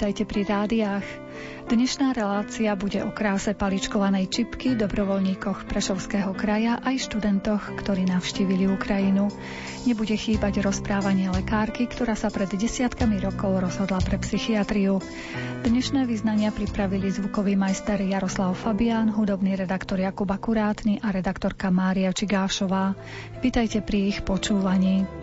vitajte pri rádiách. Dnešná relácia bude o kráse paličkovanej čipky, dobrovoľníkoch Prešovského kraja aj študentoch, ktorí navštívili Ukrajinu. Nebude chýbať rozprávanie lekárky, ktorá sa pred desiatkami rokov rozhodla pre psychiatriu. Dnešné vyznania pripravili zvukový majster Jaroslav Fabián, hudobný redaktor Jakub Akurátny a redaktorka Mária Čigášová. Vitajte pri ich počúvaní.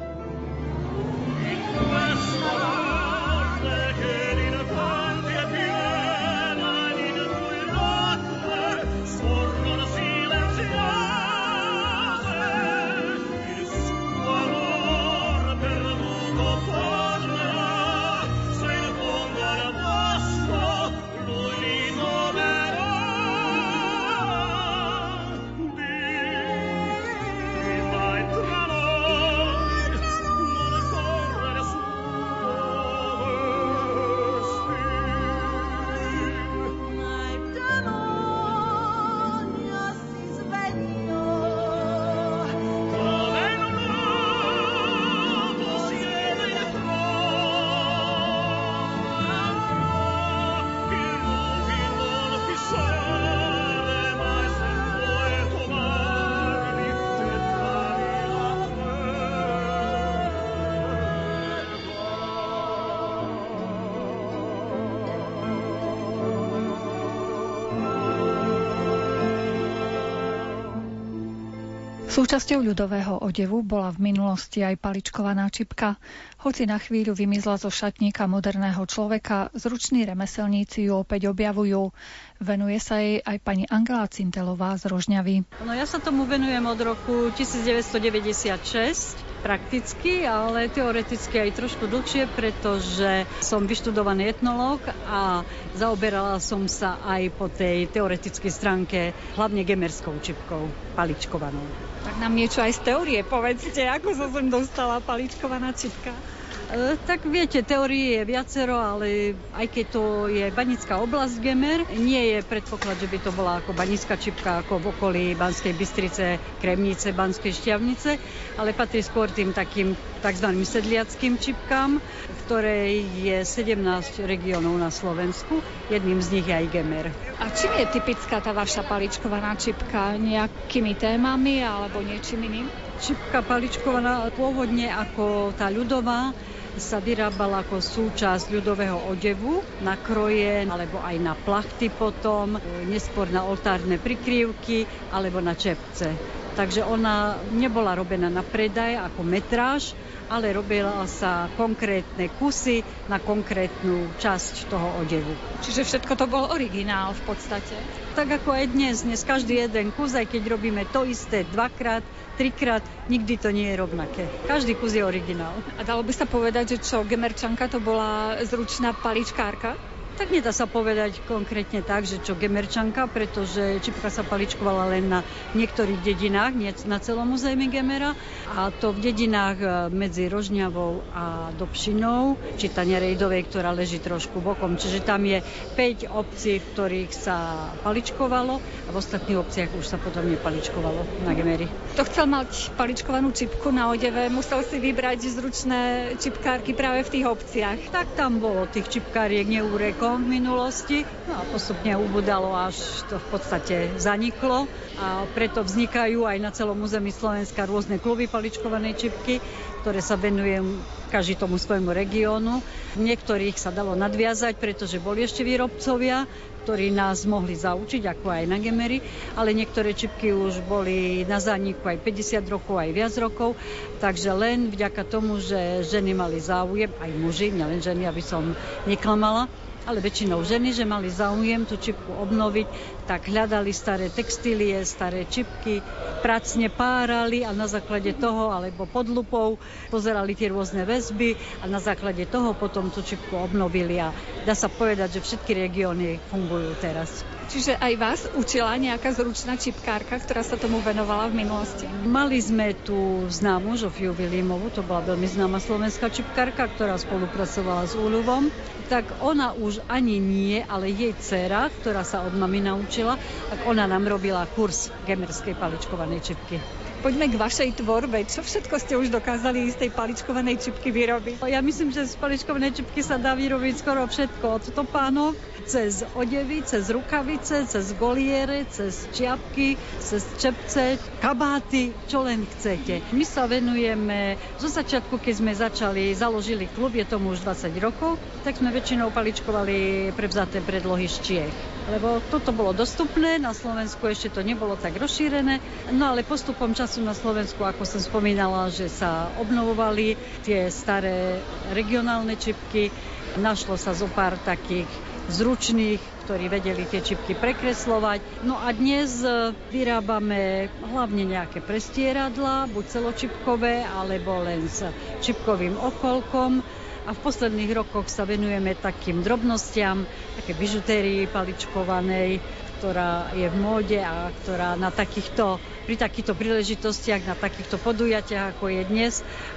Súčasťou ľudového odevu bola v minulosti aj paličkovaná čipka. Hoci na chvíľu vymizla zo šatníka moderného človeka, zruční remeselníci ju opäť objavujú. Venuje sa jej aj pani Angela Cintelová z Rožňavy. No ja sa tomu venujem od roku 1996 prakticky, ale teoreticky aj trošku dlhšie, pretože som vyštudovaný etnológ a zaoberala som sa aj po tej teoretickej stránke hlavne gemerskou čipkou, paličkovanou. Tak nám niečo aj z teórie povedzte, ako sa sem dostala paličkovaná čipka. E, tak viete, teórie je viacero, ale aj keď to je banická oblasť Gemer, nie je predpoklad, že by to bola ako banická čipka ako v okolí Banskej Bystrice, Kremnice, Banskej Šťavnice, ale patrí skôr tým takým tzv. sedliackým čipkám, v ktorej je 17 regiónov na Slovensku. Jedným z nich je aj Gemer. A čím je typická tá vaša paličkovaná čipka? Nejakými témami alebo niečím iným? Čipka paličkovaná pôvodne ako tá ľudová sa vyrábala ako súčasť ľudového odevu na kroje alebo aj na plachty potom, neskôr na oltárne prikryvky alebo na čepce. Takže ona nebola robená na predaj ako metráž, ale robila sa konkrétne kusy na konkrétnu časť toho odevu. Čiže všetko to bol originál v podstate? Tak ako aj dnes. Dnes každý jeden kus, aj keď robíme to isté dvakrát, trikrát, nikdy to nie je rovnaké. Každý kus je originál. A dalo by sa povedať, že čo, Gemerčanka to bola zručná paličkárka? Tak nedá sa povedať konkrétne tak, že čo Gemerčanka, pretože čipka sa paličkovala len na niektorých dedinách, nie na celom území Gemera. A to v dedinách e, medzi Rožňavou a Dobšinou, či Tania Rejdovej, ktorá leží trošku bokom. Čiže tam je 5 obcí, v ktorých sa paličkovalo a v ostatných obciach už sa potom nepaličkovalo na Gemeri. To chcel mať paličkovanú čipku na odeve, musel si vybrať zručné čipkárky práve v tých obciach. Tak tam bolo tých čipkáriek neúreko v minulosti. No a postupne ubudalo, až to v podstate zaniklo. A preto vznikajú aj na celom území Slovenska rôzne kluby paličkovanej čipky, ktoré sa venujú každý tomu svojmu regiónu. Niektorých sa dalo nadviazať, pretože boli ešte výrobcovia, ktorí nás mohli zaučiť, ako aj na Gemery, ale niektoré čipky už boli na zániku aj 50 rokov, aj viac rokov, takže len vďaka tomu, že ženy mali záujem, aj muži, nielen ženy, aby som neklamala, ale väčšinou ženy, že mali záujem tú čipku obnoviť, tak hľadali staré textílie, staré čipky, pracne párali a na základe toho, alebo pod lupou, pozerali tie rôzne väzby a na základe toho potom tú čipku obnovili a dá sa povedať, že všetky regióny fungujú teraz. Čiže aj vás učila nejaká zručná čipkárka, ktorá sa tomu venovala v minulosti? Mali sme tu známu Žofiu Vilímovú, to bola veľmi známa slovenská čipkárka, ktorá spolupracovala s Úľuvom. Tak ona už ani nie, ale jej dcera, ktorá sa od mami naučila, tak ona nám robila kurz gemerskej paličkovanej čipky. Poďme k vašej tvorbe. Čo všetko ste už dokázali z tej paličkovanej čipky vyrobiť? Ja myslím, že z paličkovanej čipky sa dá vyrobiť skoro všetko. Od topánok, cez odevy, cez rukavice, cez goliere, cez čiapky, cez čepce, kabáty, čo len chcete. My sa venujeme, zo začiatku, keď sme začali, založili klub, je tomu už 20 rokov, tak sme väčšinou paličkovali prevzaté predlohy z Čiech lebo toto bolo dostupné, na Slovensku ešte to nebolo tak rozšírené, no ale postupom času na Slovensku, ako som spomínala, že sa obnovovali tie staré regionálne čipky, našlo sa zo pár takých zručných, ktorí vedeli tie čipky prekreslovať. No a dnes e, vyrábame hlavne nejaké prestieradla, buď celočipkové, alebo len s čipkovým okolkom a v posledných rokoch sa venujeme takým drobnostiam, také bižutérii paličkovanej, ktorá je v móde a ktorá na takýchto, pri takýchto príležitostiach, na takýchto podujatiach, ako je dnes,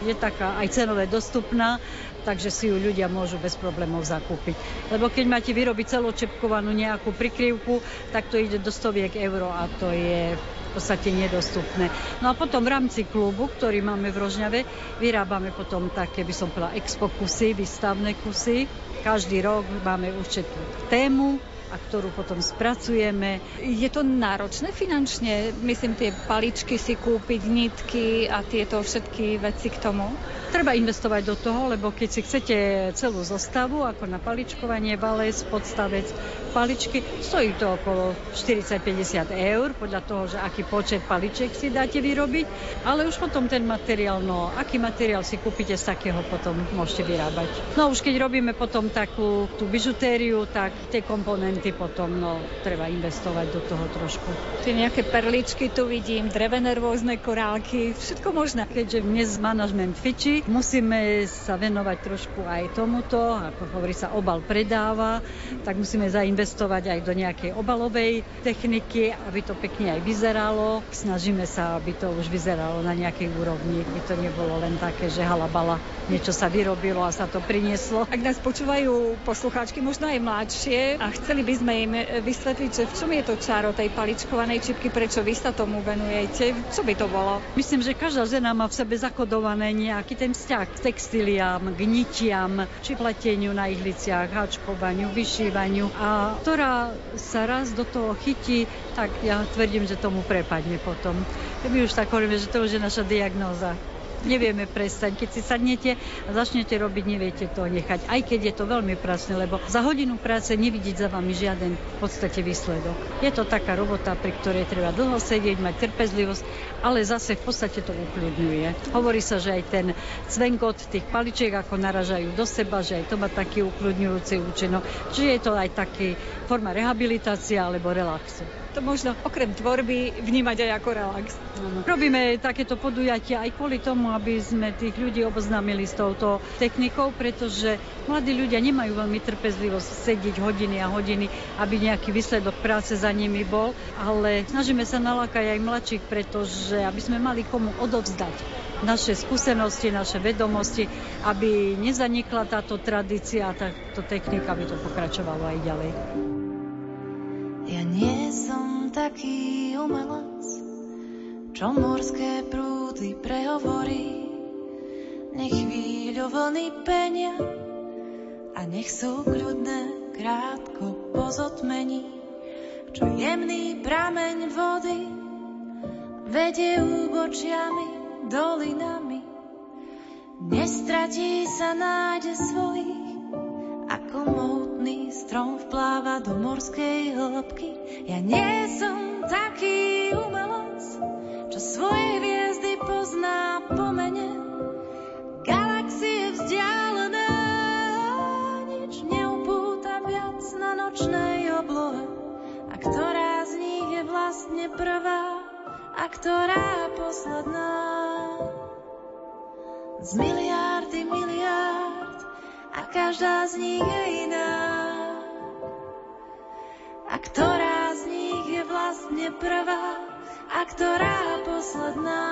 je taká aj cenové dostupná, takže si ju ľudia môžu bez problémov zakúpiť. Lebo keď máte vyrobiť celočepkovanú nejakú prikryvku, tak to ide do stoviek eur a to je v podstate nedostupné. No a potom v rámci klubu, ktorý máme v Rožňave, vyrábame potom také, by som povedala, expo kusy, výstavné kusy. Každý rok máme určitú tému, a ktorú potom spracujeme. Je to náročné finančne? Myslím, tie paličky si kúpiť, nitky a tieto všetky veci k tomu? Treba investovať do toho, lebo keď si chcete celú zostavu, ako na paličkovanie, valec, podstavec, paličky, stojí to okolo 40-50 eur, podľa toho, že aký počet paličiek si dáte vyrobiť, ale už potom ten materiál, no aký materiál si kúpite, z takého potom môžete vyrábať. No už keď robíme potom takú tú bižutériu, tak tie komponenty potom, no treba investovať do toho trošku. Tie nejaké perličky tu vidím, drevené rôzne korálky, všetko možné. Keďže dnes manažment fičí, musíme sa venovať trošku aj tomuto, ako hovorí sa, obal predáva, tak musíme zainvestovať aj do nejakej obalovej techniky, aby to pekne aj vyzeralo. Snažíme sa, aby to už vyzeralo na nejakej úrovni, aby to nebolo len také, že halabala, niečo sa vyrobilo a sa to prinieslo. Ak nás počúvajú poslucháčky, možno aj mladšie, a chceli by sme im vysvetliť, že v čom je to čaro tej paličkovanej čipky, prečo vy sa tomu venujete, čo by to bolo? Myslím, že každá žena má v sebe zakodované nejaký ten vzťah k textiliám, k nitiam, či pleteniu na ihliciach, háčkovaniu, vyšívaniu a ktorá sa raz do toho chytí, tak ja tvrdím, že tomu prepadne potom. My už tak hovoríme, že to už je naša diagnóza nevieme prestať. Keď si sadnete a začnete robiť, neviete to nechať. Aj keď je to veľmi pracné, lebo za hodinu práce nevidieť za vami žiaden v podstate výsledok. Je to taká robota, pri ktorej treba dlho sedieť, mať trpezlivosť, ale zase v podstate to ukľudňuje. Hovorí sa, že aj ten cvenkot tých paličiek, ako naražajú do seba, že aj to má taký ukľudňujúci účinok. Čiže je to aj taký forma rehabilitácia alebo relaxu to možno okrem tvorby vnímať aj ako relax. Robíme takéto podujatia aj kvôli tomu, aby sme tých ľudí oboznámili s touto technikou, pretože mladí ľudia nemajú veľmi trpezlivosť sedieť hodiny a hodiny, aby nejaký výsledok práce za nimi bol, ale snažíme sa nalákať aj mladších, pretože aby sme mali komu odovzdať naše skúsenosti, naše vedomosti, aby nezanikla táto tradícia a táto technika, aby to pokračovalo aj ďalej. Nie som taký umelec, čo morské prúdy prehovorí. Nech chvíľu vlny penia a nech sú kľudné krátko pozotmení, čo jemný prameň vody vedie úbočiami, dolinami. Nestratí sa nádej svojich, ako mohutný strom vpláva do morskej hĺbky. Ja nie som taký umelec, čo svoje hviezdy pozná po mene. Galaxie vzdialené, nič neupúta viac na nočnej oblohe. A ktorá z nich je vlastne prvá a ktorá posledná? Z miliardy miliard a každá z nich je iná. A ktorá z nich je vlastne prvá a ktorá posledná.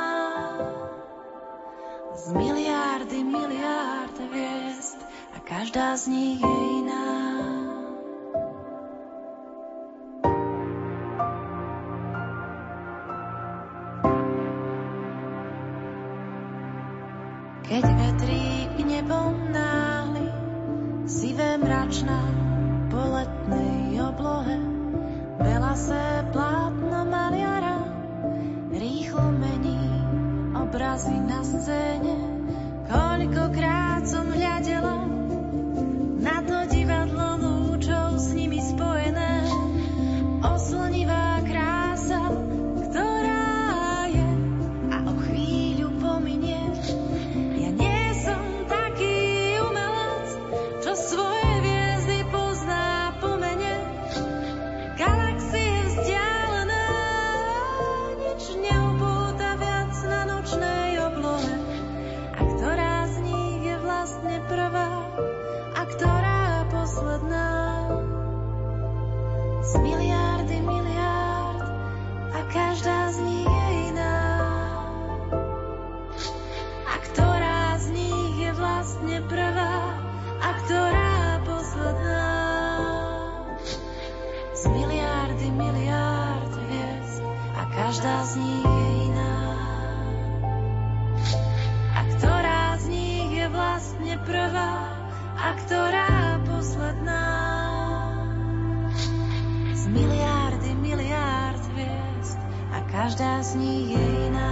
Z miliardy miliard hviezd a každá z nich je iná. Mračná po letnej oblohe, veľa se plátno maliara, rýchlo mení obrazy na scéne. Každá z nich je iná. A ktorá z nich je vlastne prvá a ktorá posledná? Z miliardy miliárd hviezd a každá z nich je iná. A ktorá z nich je vlastne prvá a ktorá posledná? Z a každá z nich je iná.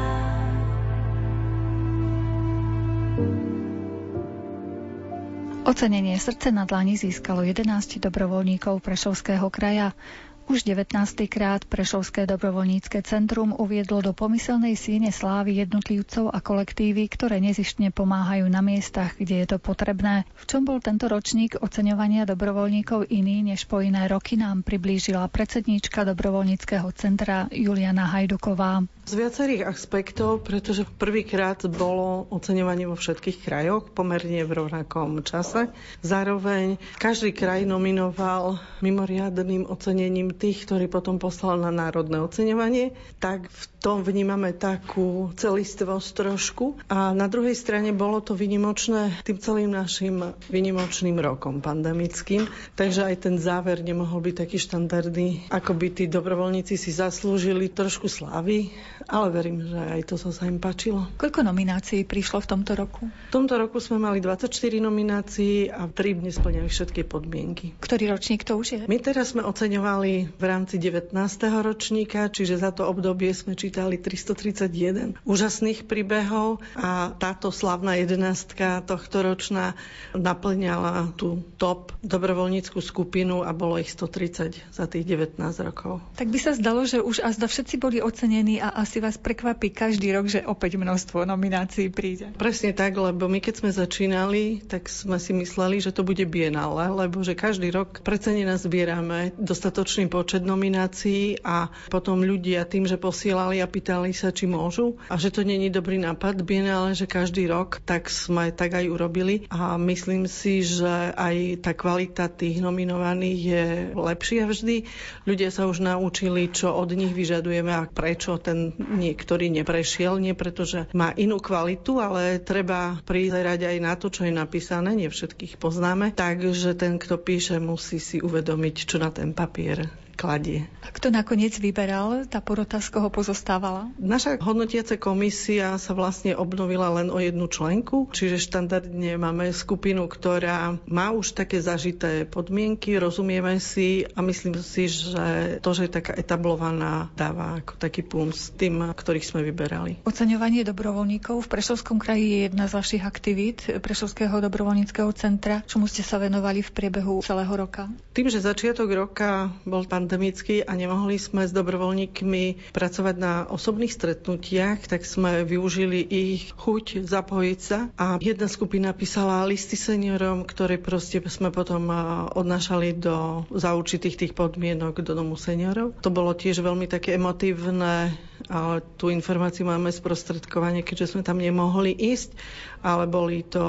Ocenenie srdce na dlani získalo 11 dobrovoľníkov Prešovského kraja. Už 19. krát Prešovské dobrovoľnícke centrum uviedlo do pomyselnej siene slávy jednotlivcov a kolektívy, ktoré nezištne pomáhajú na miestach, kde je to potrebné. V čom bol tento ročník oceňovania dobrovoľníkov iný než po iné roky nám priblížila predsedníčka dobrovoľníckého centra Juliana Hajduková. Z viacerých aspektov, pretože prvýkrát bolo oceňovanie vo všetkých krajoch, pomerne v rovnakom čase. Zároveň každý kraj nominoval mimoriadným ocenením tých, ktorí potom poslal na národné oceňovanie. Tak v tom vnímame takú celistvosť trošku. A na druhej strane bolo to vynimočné tým celým našim vynimočným rokom pandemickým. Takže aj ten záver nemohol byť taký štandardný, ako by tí dobrovoľníci si zaslúžili trošku slávy, ale verím, že aj to sa im páčilo. Koľko nominácií prišlo v tomto roku? V tomto roku sme mali 24 nominácií a 3 nesplňali všetky podmienky. Ktorý ročník to už je? My teraz sme oceňovali v rámci 19. ročníka, čiže za to obdobie sme čítali 331 úžasných príbehov a táto slavná jedenástka tohto ročná naplňala tú top dobrovoľníckú skupinu a bolo ich 130 za tých 19 rokov. Tak by sa zdalo, že už azda všetci boli ocenení a asi vás prekvapí každý rok, že opäť množstvo nominácií príde. Presne tak, lebo my keď sme začínali, tak sme si mysleli, že to bude bienále, lebo že každý rok precenená zbierame dostatočný počet nominácií a potom ľudia tým, že posielali a pýtali sa, či môžu. A že to není dobrý nápad bienále, že každý rok, tak sme tak aj urobili. A myslím si, že aj tá kvalita tých nominovaných je lepšia vždy. Ľudia sa už naučili, čo od nich vyžadujeme a prečo ten niektorý neprešiel, nie preto, že má inú kvalitu, ale treba prizerať aj na to, čo je napísané, nie všetkých poznáme, takže ten, kto píše, musí si uvedomiť, čo na ten papier kladie. A kto nakoniec vyberal? Tá porota z koho pozostávala? Naša hodnotiaca komisia sa vlastne obnovila len o jednu členku, čiže štandardne máme skupinu, ktorá má už také zažité podmienky, rozumieme si a myslím si, že to, že je taká etablovaná, dáva ako taký s tým, ktorých sme vyberali. Oceňovanie dobrovoľníkov v Prešovskom kraji je jedna z vašich aktivít Prešovského dobrovoľníckého centra. Čomu ste sa venovali v priebehu celého roka? Tým, že začiatok roka bol pán pandemický a nemohli sme s dobrovoľníkmi pracovať na osobných stretnutiach, tak sme využili ich chuť zapojiť sa a jedna skupina písala listy seniorom, ktoré proste sme potom odnášali do, za určitých tých podmienok do domu seniorov. To bolo tiež veľmi také emotívne ale tú informáciu máme sprostredkovanie, keďže sme tam nemohli ísť, ale boli to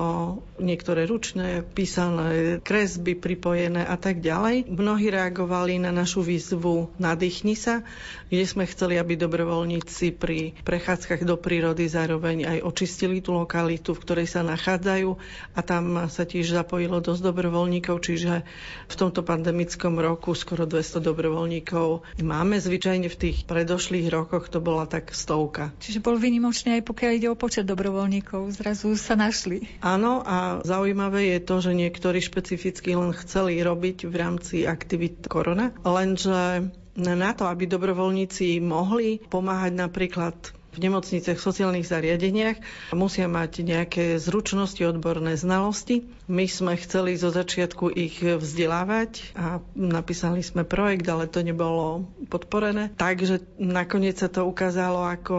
niektoré ručné, písané kresby pripojené a tak ďalej. Mnohí reagovali na našu výzvu Nadýchni sa, kde sme chceli, aby dobrovoľníci pri prechádzkach do prírody zároveň aj očistili tú lokalitu, v ktorej sa nachádzajú a tam sa tiež zapojilo dosť dobrovoľníkov, čiže v tomto pandemickom roku skoro 200 dobrovoľníkov máme. Zvyčajne v tých predošlých rokoch to bola tak stovka. Čiže bol vynimočný aj pokiaľ ide o počet dobrovoľníkov, zrazu sa našli. Áno a zaujímavé je to, že niektorí špecificky len chceli robiť v rámci aktivít korona, lenže na to, aby dobrovoľníci mohli pomáhať napríklad v nemocniciach, v sociálnych zariadeniach musia mať nejaké zručnosti, odborné znalosti. My sme chceli zo začiatku ich vzdelávať a napísali sme projekt, ale to nebolo podporené. Takže nakoniec sa to ukázalo ako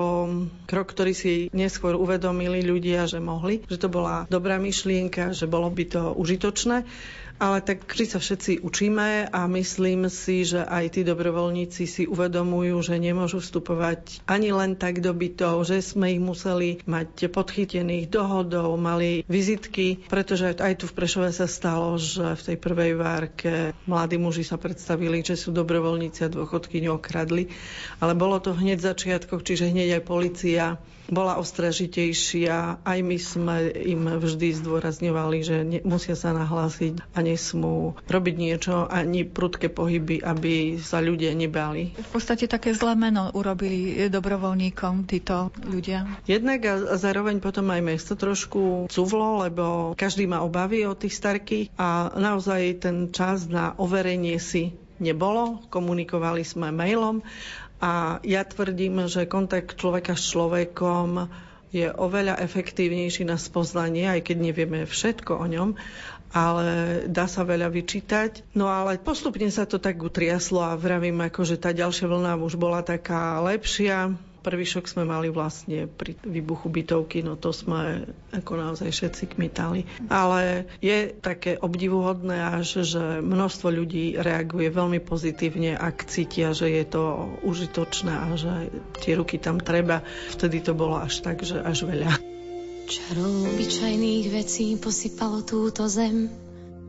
krok, ktorý si neskôr uvedomili ľudia, že mohli, že to bola dobrá myšlienka, že bolo by to užitočné. Ale tak vždy sa všetci učíme a myslím si, že aj tí dobrovoľníci si uvedomujú, že nemôžu vstupovať ani len tak do bytov, že sme ich museli mať podchytených dohodov, mali vizitky, pretože aj tu v Prešove sa stalo, že v tej prvej várke mladí muži sa predstavili, že sú dobrovoľníci a dôchodky neokradli. Ale bolo to hneď v začiatkoch, čiže hneď aj policia bola ostražitejšia. Aj my sme im vždy zdôrazňovali, že ne, musia sa nahlásiť a nesmú robiť niečo, ani prudké pohyby, aby sa ľudia nebali. V podstate také zlé meno urobili dobrovoľníkom títo ľudia. Jednak a zároveň potom aj mesto trošku cuvlo, lebo každý má obavy o tých starkých a naozaj ten čas na overenie si nebolo. Komunikovali sme mailom a ja tvrdím, že kontakt človeka s človekom je oveľa efektívnejší na spoznanie, aj keď nevieme všetko o ňom, ale dá sa veľa vyčítať. No ale postupne sa to tak utriaslo a vravím, ako, že tá ďalšia vlna už bola taká lepšia. Prvý šok sme mali vlastne pri výbuchu bytovky, no to sme ako naozaj všetci kmitali. Ale je také obdivuhodné až, že množstvo ľudí reaguje veľmi pozitívne, ak cítia, že je to užitočné a že tie ruky tam treba. Vtedy to bolo až tak, že až veľa. Čarou obyčajných vecí posypalo túto zem.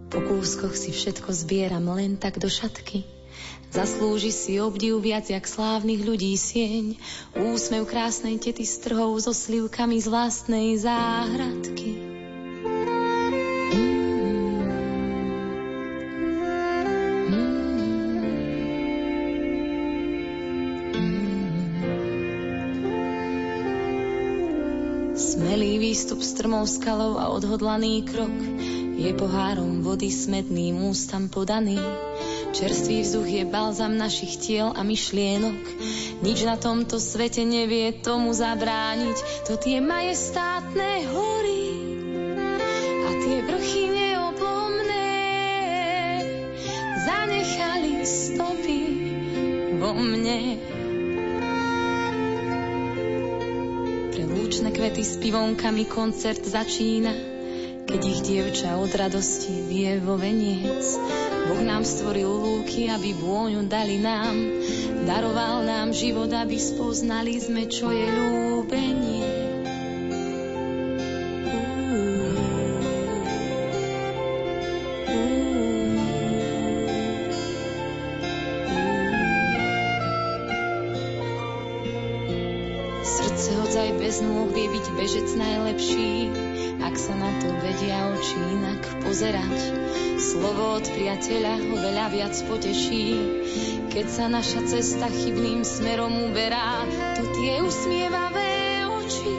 Po kúskoch si všetko zbieram len tak do šatky. Zaslúži si obdiv viac jak slávnych ľudí sieň. Úsmev krásnej tety s trhou so slivkami z vlastnej záhradky. Smelý výstup strmou skalou a odhodlaný krok je pohárom vody smedným ústam podaný. Čerstvý vzduch je balzam našich tiel a myšlienok. Nič na tomto svete nevie tomu zabrániť. To tie majestátne hory a tie vrchy neoblomné zanechali stopy vo mne. Pre lúčne kvety s pivonkami koncert začína, keď ich dievča od radosti vie vo veniec. Boh nám stvoril lúky, aby vôňu dali nám. Daroval nám život, aby spoznali sme, čo je ľúbenie. Srdce hodzaj bez nôh vie byť bežec najlepší, ak sa na to vedia oči inak pozerať. Slovo od priateľa ho veľa viac poteší, keď sa naša cesta chybným smerom uberá, to tie usmievavé oči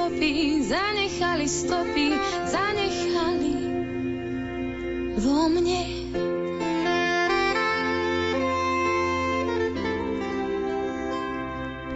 stopy, zanechali stopy, zanechali vo mne.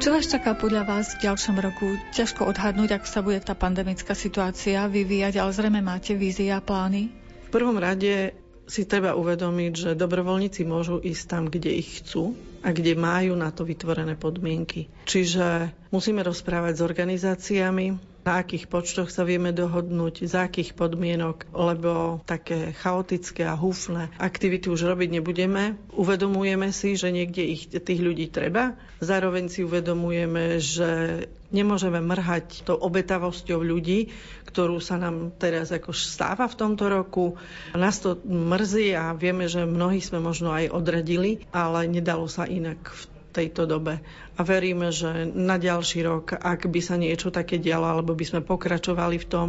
Čo vás čaká podľa vás v ďalšom roku? Ťažko odhadnúť, ako sa bude tá pandemická situácia vyvíjať, ale zrejme máte vízie a plány? V prvom rade si treba uvedomiť, že dobrovoľníci môžu ísť tam, kde ich chcú a kde majú na to vytvorené podmienky. Čiže musíme rozprávať s organizáciami, na akých počtoch sa vieme dohodnúť, za akých podmienok, lebo také chaotické a húfne aktivity už robiť nebudeme. Uvedomujeme si, že niekde ich, tých ľudí treba. Zároveň si uvedomujeme, že nemôžeme mrhať tou obetavosťou ľudí, ktorú sa nám teraz ako stáva v tomto roku. Nás to mrzí a vieme, že mnohí sme možno aj odradili, ale nedalo sa inak v tejto dobe. A veríme, že na ďalší rok, ak by sa niečo také dialo, alebo by sme pokračovali v tom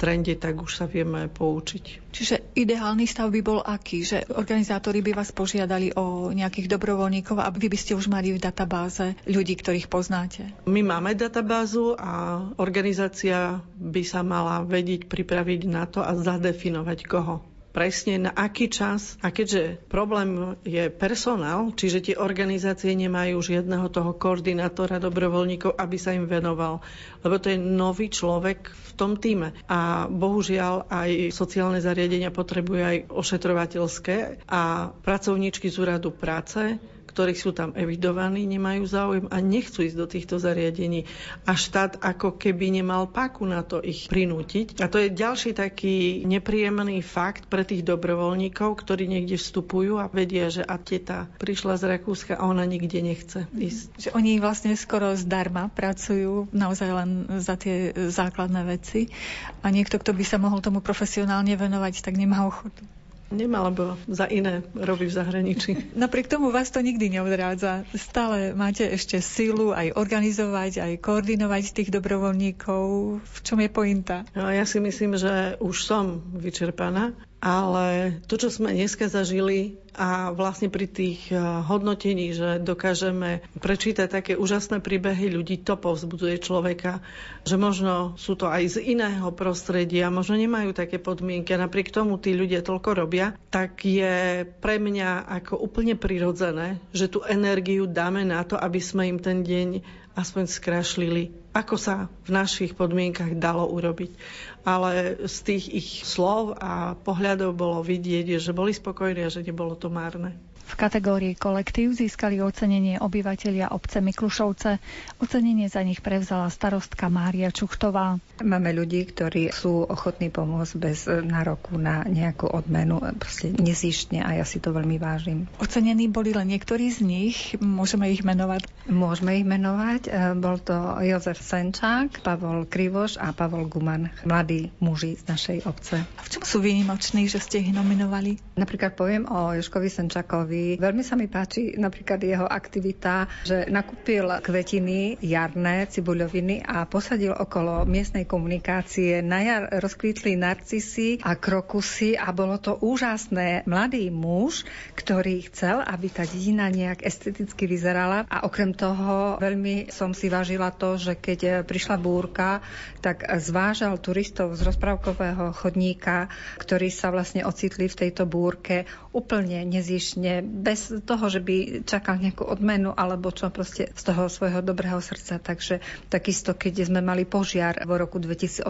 trende, tak už sa vieme poučiť. Čiže ideálny stav by bol aký? Že organizátori by vás požiadali o nejakých dobrovoľníkov a vy by ste už mali v databáze ľudí, ktorých poznáte? My máme databázu a organizácia by sa mala vedieť pripraviť na to a zadefinovať koho presne na aký čas. A keďže problém je personál, čiže tie organizácie nemajú už toho koordinátora dobrovoľníkov, aby sa im venoval. Lebo to je nový človek v tom týme. A bohužiaľ aj sociálne zariadenia potrebujú aj ošetrovateľské a pracovníčky z úradu práce ktorí sú tam evidovaní, nemajú záujem a nechcú ísť do týchto zariadení. A štát ako keby nemal paku na to ich prinútiť. A to je ďalší taký nepríjemný fakt pre tých dobrovoľníkov, ktorí niekde vstupujú a vedia, že a teta prišla z Rakúska a ona nikde nechce ísť. Že oni vlastne skoro zdarma pracujú naozaj len za tie základné veci a niekto, kto by sa mohol tomu profesionálne venovať, tak nemá ochotu. Nemá, lebo za iné robí v zahraničí. Napriek tomu vás to nikdy neodrádza. Stále máte ešte silu aj organizovať, aj koordinovať tých dobrovoľníkov. V čom je pointa? No, ja si myslím, že už som vyčerpaná ale to, čo sme dneska zažili a vlastne pri tých eh, hodnotení, že dokážeme prečítať také úžasné príbehy ľudí, to povzbudzuje človeka, že možno sú to aj z iného prostredia, možno nemajú také podmienky a napriek tomu tí ľudia toľko robia, tak je pre mňa ako úplne prirodzené, že tú energiu dáme na to, aby sme im ten deň aspoň skrašlili, ako sa v našich podmienkach dalo urobiť ale z tých ich slov a pohľadov bolo vidieť, že boli spokojní a že nebolo to márne. V kategórii kolektív získali ocenenie obyvateľia obce Miklušovce. Ocenenie za nich prevzala starostka Mária Čuchtová. Máme ľudí, ktorí sú ochotní pomôcť bez nároku na nejakú odmenu, proste nezištne a ja si to veľmi vážim. Ocenení boli len niektorí z nich, môžeme ich menovať? Môžeme ich menovať. E, bol to Jozef Senčák, Pavol Krivoš a Pavol Guman, mladí muži z našej obce. V čom sú výnimoční, že ste ich nominovali? Napríklad poviem o Joškovi Senčákovi, zaujímavý. Veľmi sa mi páči napríklad jeho aktivita, že nakúpil kvetiny jarné, cibuľoviny a posadil okolo miestnej komunikácie. Na jar rozkvítli narcisy a krokusy a bolo to úžasné. Mladý muž, ktorý chcel, aby tá dedina nejak esteticky vyzerala a okrem toho veľmi som si vážila to, že keď prišla búrka, tak zvážal turistov z rozprávkového chodníka, ktorí sa vlastne ocitli v tejto búrke úplne nezišne, bez toho, že by čakal nejakú odmenu alebo čo proste z toho svojho dobrého srdca. Takže takisto, keď sme mali požiar v roku 2018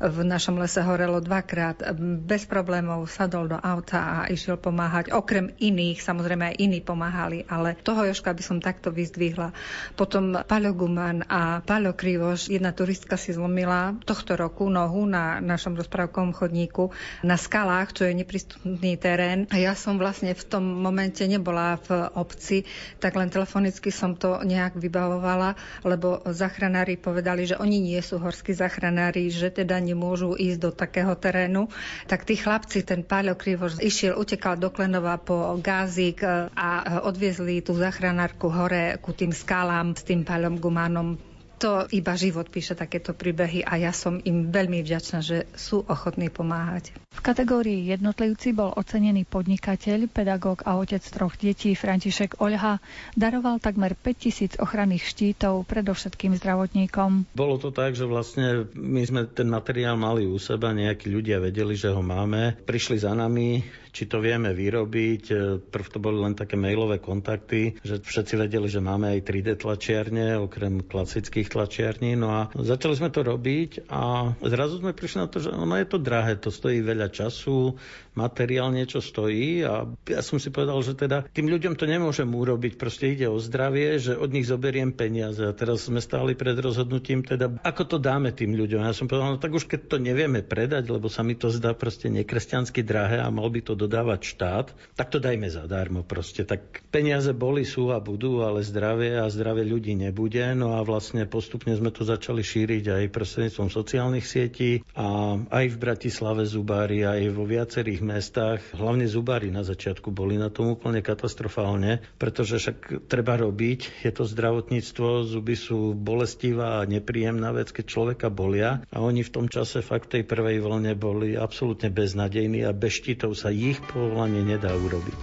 v našom lese horelo dvakrát, bez problémov sadol do auta a išiel pomáhať. Okrem iných, samozrejme aj iní pomáhali, ale toho Joška by som takto vyzdvihla. Potom Paľo Guman a Paľo Krivoš, jedna turistka si zlomila tohto roku nohu na našom rozprávkovom chodníku na skalách, čo je neprístupný terén. A ja som vlastne v tom momente nebola v obci, tak len telefonicky som to nejak vybavovala, lebo zachranári povedali, že oni nie sú horskí zachranári, že teda nemôžu ísť do takého terénu. Tak tí chlapci, ten Páľo Krivoš išiel, utekal do Klenova po Gázik a odviezli tú zachranárku hore ku tým skalám s tým Páľom Gumánom to iba život píše takéto príbehy a ja som im veľmi vďačná, že sú ochotní pomáhať. V kategórii jednotlivci bol ocenený podnikateľ, pedagóg a otec troch detí František Oľha. Daroval takmer 5000 ochranných štítov, predovšetkým zdravotníkom. Bolo to tak, že vlastne my sme ten materiál mali u seba, nejakí ľudia vedeli, že ho máme. Prišli za nami, či to vieme vyrobiť. E, prv to boli len také mailové kontakty, že všetci vedeli, že máme aj 3D tlačiarne, okrem klasických tlačiarní. No a začali sme to robiť a zrazu sme prišli na to, že ono je to drahé, to stojí veľa času, materiál niečo stojí a ja som si povedal, že teda tým ľuďom to nemôžem urobiť, proste ide o zdravie, že od nich zoberiem peniaze a teraz sme stáli pred rozhodnutím teda, ako to dáme tým ľuďom. Ja som povedal, no tak už keď to nevieme predať, lebo sa mi to zdá proste nekresťansky drahé a mal by to dodávať štát, tak to dajme zadarmo proste. Tak peniaze boli, sú a budú, ale zdravie a zdravie ľudí nebude. No a vlastne postupne sme to začali šíriť aj prostredníctvom sociálnych sietí a aj v Bratislave zubári, aj vo viacerých mestách. Hlavne zubári na začiatku boli na tom úplne katastrofálne, pretože však treba robiť. Je to zdravotníctvo, zuby sú bolestivá a nepríjemná vec, keď človeka bolia a oni v tom čase fakt tej prvej vlne boli absolútne beznadejní a bez štítov sa ich povolanie nedá urobiť.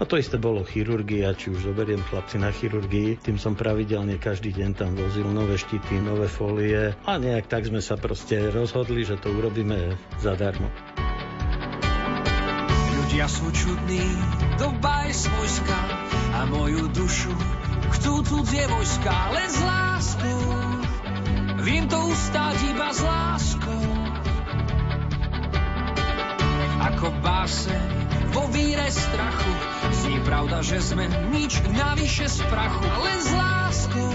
A to isté bolo chirurgia, či už zoberiem chlapci na chirurgii, tým som pravidelne každý deň tam vozil nové štíty, nové folie a nejak tak sme sa proste rozhodli, že to urobíme zadarmo. Ľudia sú čudní, doba je svojská a moju dušu chcú cudzie vojska, len s láskou. Viem to ustáť iba s láskou ako báseň vo víre strachu. Zní pravda, že sme nič navyše z prachu, len s láskou.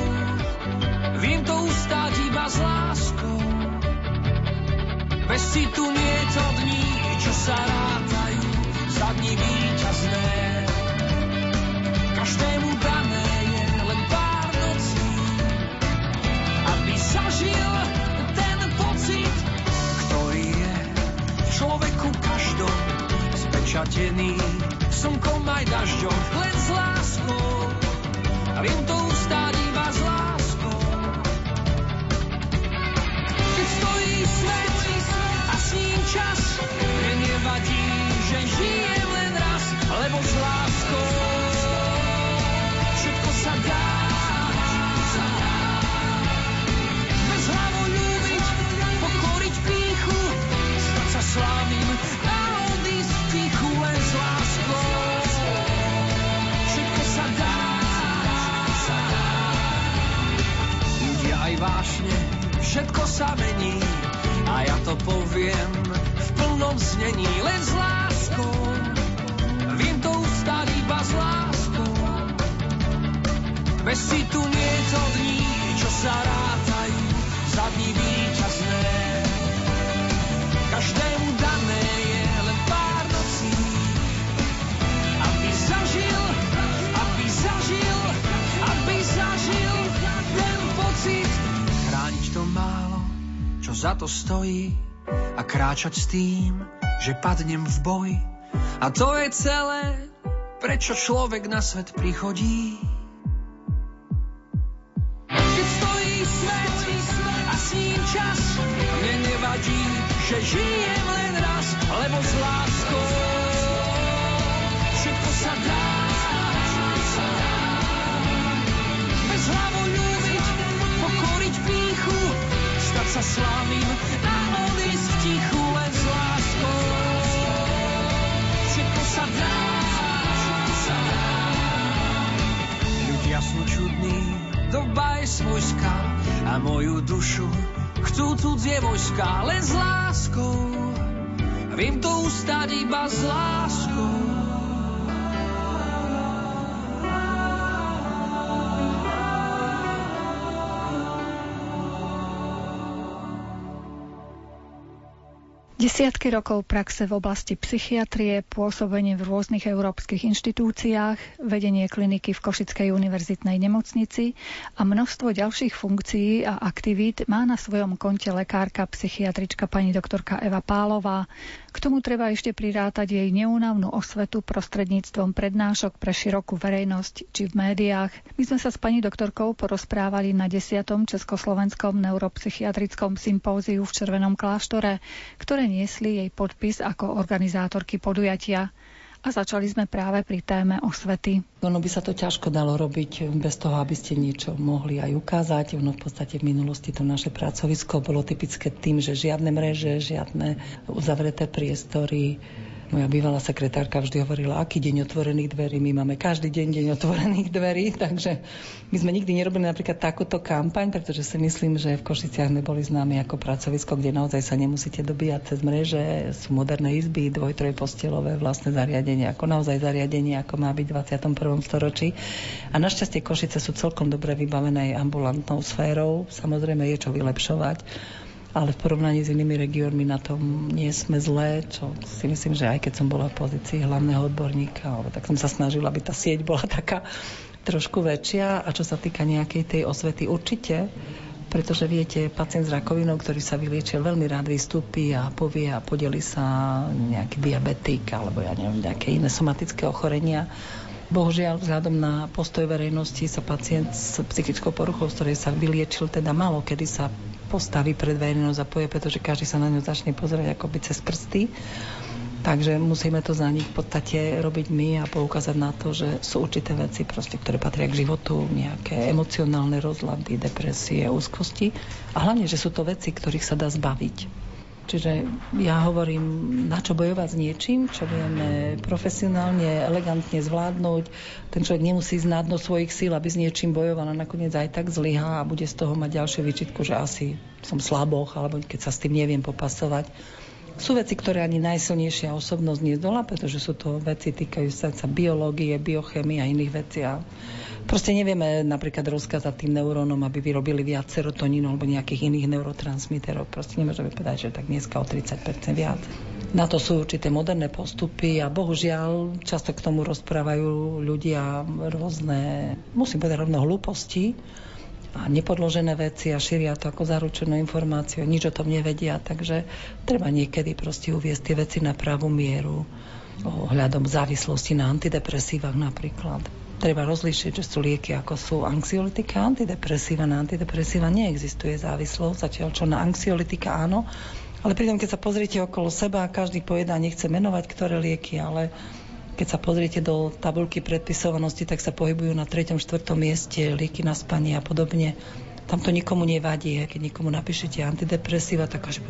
Viem to ustáť iba s láskou. Bez citu nie to dní, čo sa rátajú za dní víťazné. Každému dané je len pár nocí, aby zažil spečatený slnkom aj dažďom, len s láskou. A viem to ustáť iba s láskou. Keď stojí svet a s ním čas, mne nevadí, že žijem len raz, lebo s láskou všetko sa dá. Bez všetko sa mení a ja to poviem v plnom znení len s láskou. Viem to ustáť iba s láskou. Bez citu za to stojí a kráčať s tým, že padnem v boji. A to je celé, prečo človek na svet prichodí. Keď stojí svet a s čas, mne nevadí, že žijem len raz, lebo s láskou sa slávnym a odísť v tichu len s láskou. Všetko sa dá. Ľudia sú čudní, doba je svojská a moju dušu chcú cudzie vojska len s láskou. Viem to ustáť iba s láskou. Desiatky rokov praxe v oblasti psychiatrie, pôsobenie v rôznych európskych inštitúciách, vedenie kliniky v Košickej univerzitnej nemocnici a množstvo ďalších funkcií a aktivít má na svojom konte lekárka psychiatrička pani doktorka Eva Pálová. K tomu treba ešte prirátať jej neúnavnú osvetu prostredníctvom prednášok pre širokú verejnosť či v médiách. My sme sa s pani doktorkou porozprávali na 10. Československom neuropsychiatrickom sympóziu v Červenom kláštore, ktoré niesli jej podpis ako organizátorky podujatia a začali sme práve pri téme osvety. Ono by sa to ťažko dalo robiť bez toho, aby ste niečo mohli aj ukázať. Ono v podstate v minulosti to naše pracovisko bolo typické tým, že žiadne mreže, žiadne uzavreté priestory, moja bývalá sekretárka vždy hovorila, aký deň otvorených dverí. My máme každý deň deň otvorených dverí, takže my sme nikdy nerobili napríklad takúto kampaň, pretože si myslím, že v Košiciach sme boli známi ako pracovisko, kde naozaj sa nemusíte dobíjať cez mreže, sú moderné izby, dvoj, postelové, vlastné zariadenie, ako naozaj zariadenie, ako má byť v 21. storočí. A našťastie Košice sú celkom dobre vybavené ambulantnou sférou. Samozrejme je čo vylepšovať ale v porovnaní s inými regiónmi na tom nie sme zlé, čo si myslím, že aj keď som bola v pozícii hlavného odborníka, tak som sa snažila, aby tá sieť bola taká trošku väčšia. A čo sa týka nejakej tej osvety, určite pretože viete, pacient s rakovinou, ktorý sa vyliečil, veľmi rád vystúpi a povie a podeli sa nejaký diabetik alebo ja neviem, nejaké iné somatické ochorenia. Bohužiaľ, vzhľadom na postoj verejnosti sa pacient s psychickou poruchou, z ktorej sa vyliečil, teda malo, kedy sa postaví pred verejnosť a povie, pretože každý sa na ňu začne pozerať akoby cez prsty. Takže musíme to za nich v podstate robiť my a poukázať na to, že sú určité veci, proste, ktoré patria k životu, nejaké emocionálne rozlady, depresie, úzkosti a hlavne, že sú to veci, ktorých sa dá zbaviť. Čiže ja hovorím, na čo bojovať s niečím, čo vieme profesionálne, elegantne zvládnuť. Ten človek nemusí na dno svojich síl, aby s niečím bojoval a nakoniec aj tak zlyhá a bude z toho mať ďalšiu výčitku, že asi som slaboch, alebo keď sa s tým neviem popasovať. Sú veci, ktoré ani najsilnejšia osobnosť nezdola, pretože sú to veci týkajú sa biológie, biochemie a iných vecí. A Proste nevieme napríklad rozkázať tým neurónom, aby vyrobili viac serotonínu alebo nejakých iných neurotransmiterov. Proste nemôžeme povedať, že tak dneska o 30% viac. Na to sú určité moderné postupy a bohužiaľ často k tomu rozprávajú ľudia rôzne, musím povedať rovno hlúposti, a nepodložené veci a šíria to ako zaručenú informáciu, nič o tom nevedia, takže treba niekedy proste uviesť tie veci na pravú mieru ohľadom závislosti na antidepresívach napríklad treba rozlíšiť, že sú lieky ako sú anxiolitika, antidepresíva. Na antidepresíva neexistuje závislosť, zatiaľ čo na anxiolitika áno. Ale pritom, keď sa pozriete okolo seba, každý pojedá, nechce menovať, ktoré lieky, ale keď sa pozriete do tabulky predpisovanosti, tak sa pohybujú na 3. 4. mieste lieky na spanie a podobne. Tam to nikomu nevadí. Keď nikomu napíšete antidepresíva, tak až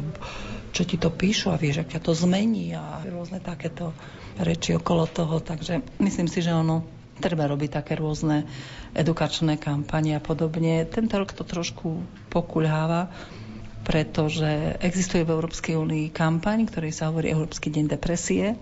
čo ti to píšu a vieš, ak ťa to zmení a rôzne takéto reči okolo toho. Takže myslím si, že ono Treba robiť také rôzne edukačné kampanie a podobne. Tento rok to trošku pokulháva, pretože existuje v Európskej únii kampaň, ktorej sa hovorí Európsky deň depresie.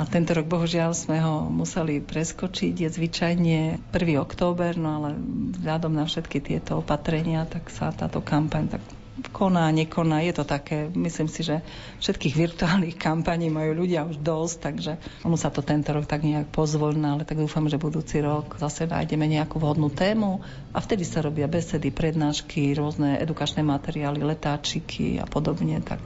A tento rok bohužiaľ sme ho museli preskočiť. Je zvyčajne 1. október, no ale vzhľadom na všetky tieto opatrenia, tak sa táto kampaň tak koná, nekoná. Je to také, myslím si, že všetkých virtuálnych kampaní majú ľudia už dosť, takže ono sa to tento rok tak nejak pozvolná, ale tak dúfam, že budúci rok zase nájdeme nejakú vhodnú tému a vtedy sa robia besedy, prednášky, rôzne edukačné materiály, letáčiky a podobne. Tak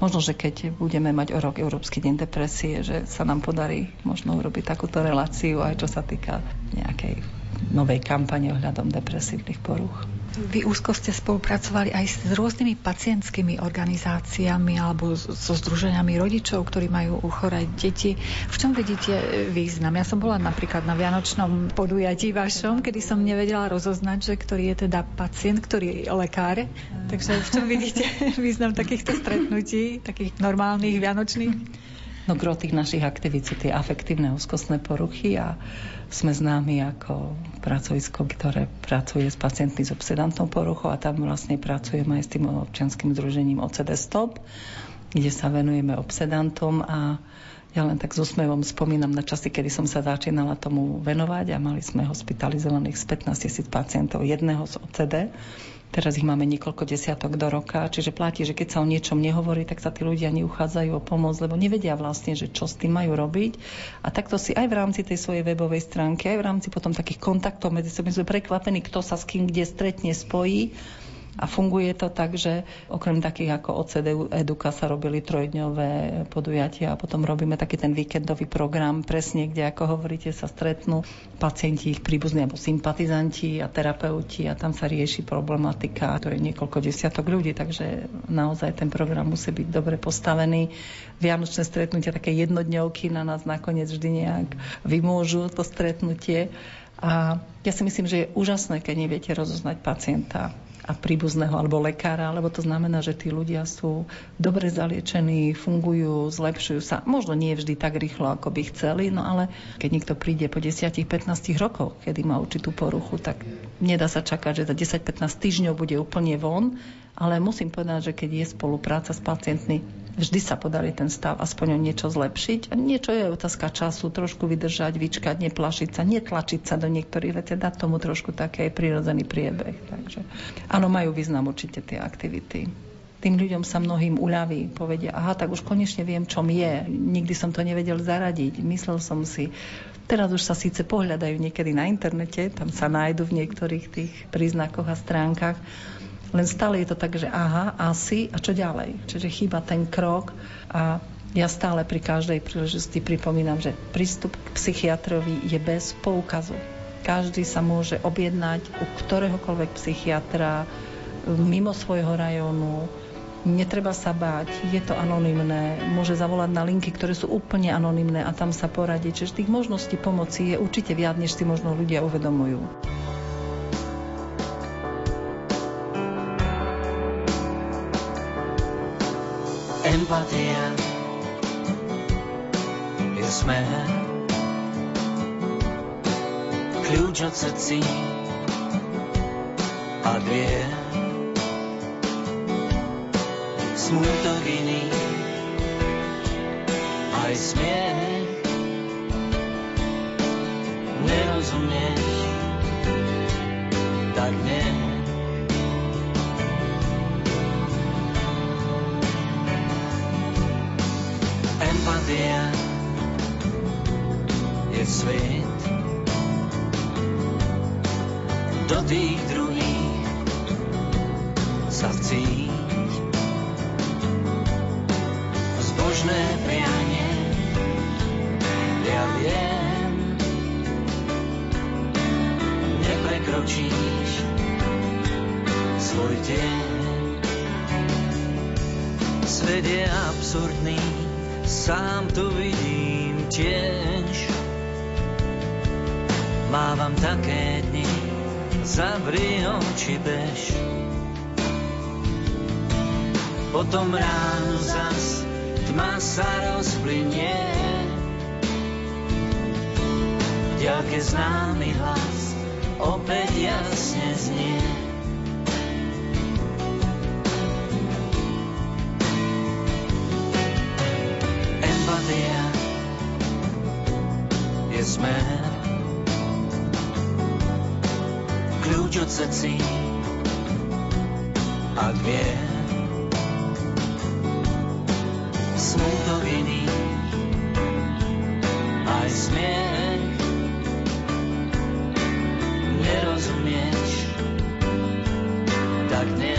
možno, že keď budeme mať o rok Európsky deň depresie, že sa nám podarí možno urobiť takúto reláciu aj čo sa týka nejakej novej kampane ohľadom depresívnych poruch. Vy úzko ste spolupracovali aj s rôznymi pacientskými organizáciami alebo so združeniami rodičov, ktorí majú uchorať deti. V čom vidíte význam? Ja som bola napríklad na Vianočnom podujatí vašom, kedy som nevedela rozoznať, že ktorý je teda pacient, ktorý je lekár. Takže v čom vidíte význam takýchto stretnutí, takých normálnych vianočných? No gro tých našich aktivít sú tie afektívne úzkostné poruchy a sme známi ako pracovisko, ktoré pracuje s pacientmi s obsedantnou poruchou a tam vlastne pracujeme aj s tým občianským združením OCD Stop, kde sa venujeme obsedantom a Ja len tak s úsmevom spomínam na časy, kedy som sa začínala tomu venovať a mali sme hospitalizovaných z 15 tisíc pacientov jedného z OCD. Teraz ich máme niekoľko desiatok do roka, čiže platí, že keď sa o niečom nehovorí, tak sa tí ľudia neuchádzajú o pomoc, lebo nevedia vlastne, že čo s tým majú robiť. A takto si aj v rámci tej svojej webovej stránky, aj v rámci potom takých kontaktov medzi sebou sme prekvapení, kto sa s kým kde stretne, spojí a funguje to tak, že okrem takých ako OCD Eduka sa robili trojdňové podujatia a potom robíme taký ten víkendový program, presne kde, ako hovoríte, sa stretnú pacienti, ich príbuzní alebo sympatizanti a terapeuti a tam sa rieši problematika, to je niekoľko desiatok ľudí, takže naozaj ten program musí byť dobre postavený. Vianočné stretnutia, také jednodňovky na nás nakoniec vždy nejak vymôžu to stretnutie. A ja si myslím, že je úžasné, keď neviete rozoznať pacienta a príbuzného alebo lekára, lebo to znamená, že tí ľudia sú dobre zaliečení, fungujú, zlepšujú sa. Možno nie vždy tak rýchlo, ako by chceli, no ale keď niekto príde po 10-15 rokoch, kedy má určitú poruchu, tak nedá sa čakať, že za 10-15 týždňov bude úplne von, ale musím povedať, že keď je spolupráca s pacientmi, vždy sa podarí ten stav aspoň o niečo zlepšiť. A niečo je otázka času, trošku vydržať, vyčkať, neplašiť sa, netlačiť sa do niektorých vecí, dať tomu trošku taký prirodzený priebeh. Takže áno, majú význam určite tie aktivity tým ľuďom sa mnohým uľaví, povedia, aha, tak už konečne viem, čom je. Nikdy som to nevedel zaradiť. Myslel som si, teraz už sa síce pohľadajú niekedy na internete, tam sa nájdu v niektorých tých príznakoch a stránkach, len stále je to tak, že aha, asi a čo ďalej. Čiže chýba ten krok a ja stále pri každej príležitosti pripomínam, že prístup k psychiatrovi je bez poukazu. Každý sa môže objednať u ktoréhokoľvek psychiatra mimo svojho rajónu, Netreba sa báť, je to anonymné, môže zavolať na linky, ktoré sú úplne anonymné a tam sa poradiť. Čiže tých možností pomoci je určite viac, než si možno ľudia uvedomujú. Empatia je smer, kľúč od srdcí a vie smutok iný aj smiech nerozumieš tak nie empatia je svet. Do tých druhých sa vcíť zbožné prianie. Ja viem neprekročíš svoj deň. Svet je absurdný sám tu vidím tiež. Mávam také dni, zavri oči bež. Potom ráno zas tma sa rozplynie. Ďalke známy hlas opäť jasne znie. Srdcí, ak vie, smutok iný, aj smiech, nerozumieš, tak nie.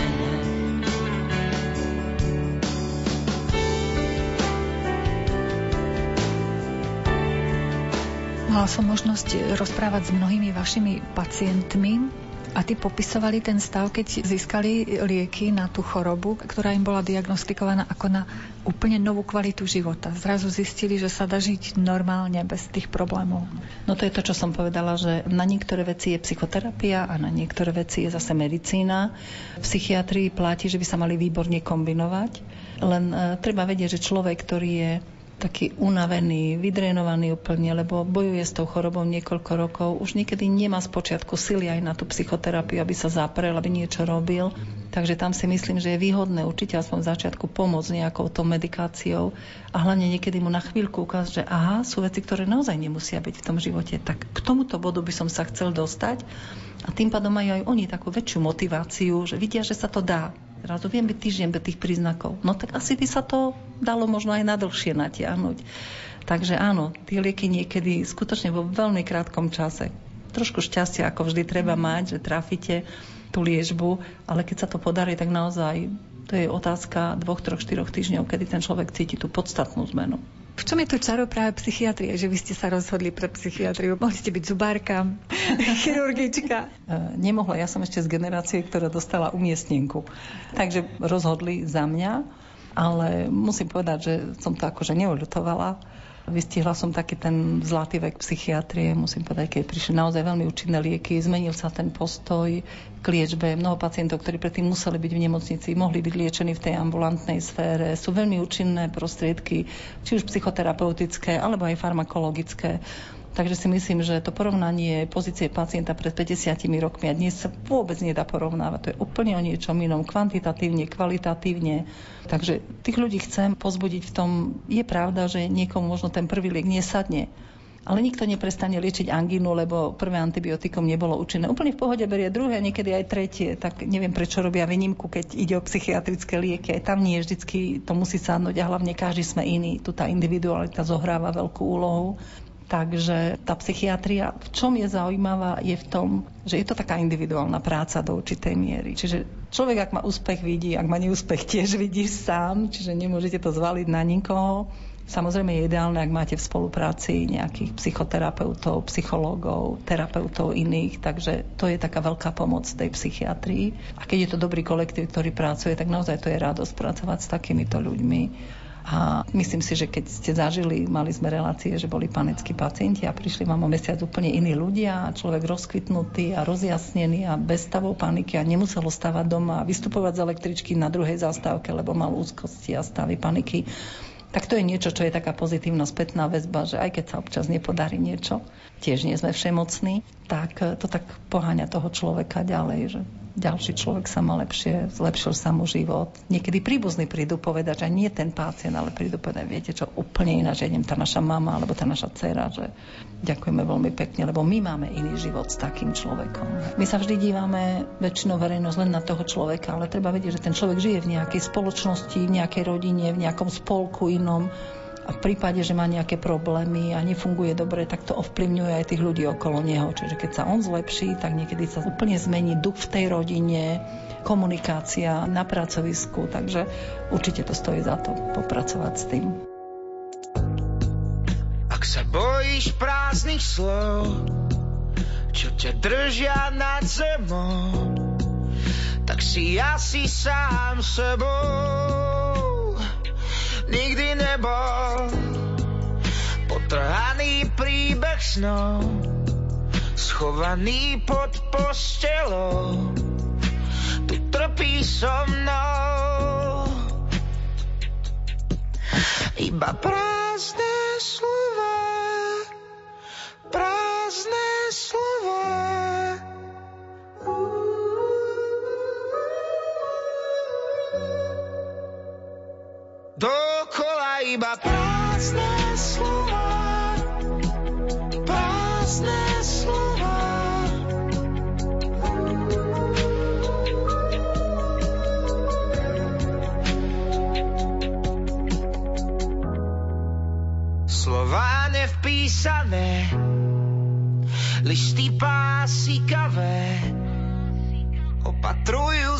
Mala som možnosť rozprávať s mnohými vašimi pacientmi a tí popisovali ten stav, keď získali lieky na tú chorobu, ktorá im bola diagnostikovaná ako na úplne novú kvalitu života. Zrazu zistili, že sa dá žiť normálne bez tých problémov. No to je to, čo som povedala, že na niektoré veci je psychoterapia a na niektoré veci je zase medicína. V psychiatrii platí, že by sa mali výborne kombinovať. Len e, treba vedieť, že človek, ktorý je taký unavený, vydrenovaný úplne, lebo bojuje s tou chorobou niekoľko rokov. Už niekedy nemá z počiatku sily aj na tú psychoterapiu, aby sa zaprel, aby niečo robil. Takže tam si myslím, že je výhodné určite aspoň v začiatku pomôcť nejakou tou medikáciou a hlavne niekedy mu na chvíľku ukázať, že aha, sú veci, ktoré naozaj nemusia byť v tom živote. Tak k tomuto bodu by som sa chcel dostať a tým pádom majú aj oni takú väčšiu motiváciu, že vidia, že sa to dá. Zrazu viem byť týždeň bez tých príznakov. No tak asi by sa to dalo možno aj na dlhšie natiahnuť. Takže áno, tie lieky niekedy skutočne vo veľmi krátkom čase. Trošku šťastia, ako vždy treba mať, že trafíte tú liežbu, ale keď sa to podarí, tak naozaj to je otázka dvoch, troch, štyroch týždňov, kedy ten človek cíti tú podstatnú zmenu. V čom je to čaro práve psychiatrie, že vy ste sa rozhodli pre psychiatriu? Mohli ste byť zubárka, chirurgička? E, nemohla, ja som ešte z generácie, ktorá dostala umiestnenku. Takže rozhodli za mňa, ale musím povedať, že som to akože neoľutovala Vystihla som taký ten zlatý vek psychiatrie, musím povedať, keď prišli naozaj veľmi účinné lieky, zmenil sa ten postoj k liečbe. Mnoho pacientov, ktorí predtým museli byť v nemocnici, mohli byť liečení v tej ambulantnej sfére. Sú veľmi účinné prostriedky, či už psychoterapeutické, alebo aj farmakologické. Takže si myslím, že to porovnanie pozície pacienta pred 50 rokmi a dnes sa vôbec nedá porovnávať. To je úplne o niečom inom, kvantitatívne, kvalitatívne. Takže tých ľudí chcem pozbudiť v tom, je pravda, že niekomu možno ten prvý liek nesadne, ale nikto neprestane liečiť angínu, lebo prvé antibiotikum nebolo účinné. Úplne v pohode berie druhé, niekedy aj tretie. Tak neviem, prečo robia výnimku, keď ide o psychiatrické lieky. Aj tam nie vždycky to musí sadnúť a hlavne každý sme iný. Tu tá individualita zohráva veľkú úlohu. Takže tá psychiatria, v čom je zaujímavá, je v tom, že je to taká individuálna práca do určitej miery. Čiže človek, ak má úspech, vidí, ak má neúspech, tiež vidí sám, čiže nemôžete to zvaliť na nikoho. Samozrejme je ideálne, ak máte v spolupráci nejakých psychoterapeutov, psychológov, terapeutov iných, takže to je taká veľká pomoc tej psychiatrii. A keď je to dobrý kolektív, ktorý pracuje, tak naozaj to je radosť pracovať s takýmito ľuďmi a myslím si, že keď ste zažili, mali sme relácie, že boli panickí pacienti a prišli vám o mesiac úplne iní ľudia a človek rozkvitnutý a rozjasnený a bez stavov paniky a nemuselo stavať doma a vystupovať z električky na druhej zastávke, lebo mal úzkosti a stavy paniky. Tak to je niečo, čo je taká pozitívna spätná väzba, že aj keď sa občas nepodarí niečo, tiež nie sme všemocní, tak to tak poháňa toho človeka ďalej, že ďalší človek sa má lepšie, zlepšil sa mu život. Niekedy príbuzní prídu povedať, že nie ten pacient, ale prídu povedať, viete čo, úplne iná, že idem tá naša mama alebo tá naša dcera, že ďakujeme veľmi pekne, lebo my máme iný život s takým človekom. My sa vždy dívame väčšinou verejnosť len na toho človeka, ale treba vedieť, že ten človek žije v nejakej spoločnosti, v nejakej rodine, v nejakom spolku inom a v prípade, že má nejaké problémy a nefunguje dobre, tak to ovplyvňuje aj tých ľudí okolo neho. Čiže keď sa on zlepší, tak niekedy sa úplne zmení duch v tej rodine, komunikácia na pracovisku, takže určite to stojí za to popracovať s tým. Ak sa bojíš prázdnych slov, čo ťa držia nad zemou, tak si asi sám sebou nikdy nebol. Potrhaný príbeh snov schovaný pod postelou. Tu trpí so mnou. Iba prázdne slova prázdne slova. Dokola iba prázdne slova, prázdne slova. Slova nevpísané, listy pásikavé, opatrujú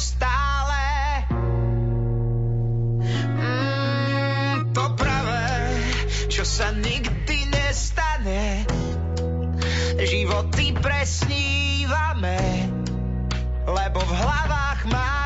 sa nikdy nestane. Životy presnívame, lebo v hlavách máme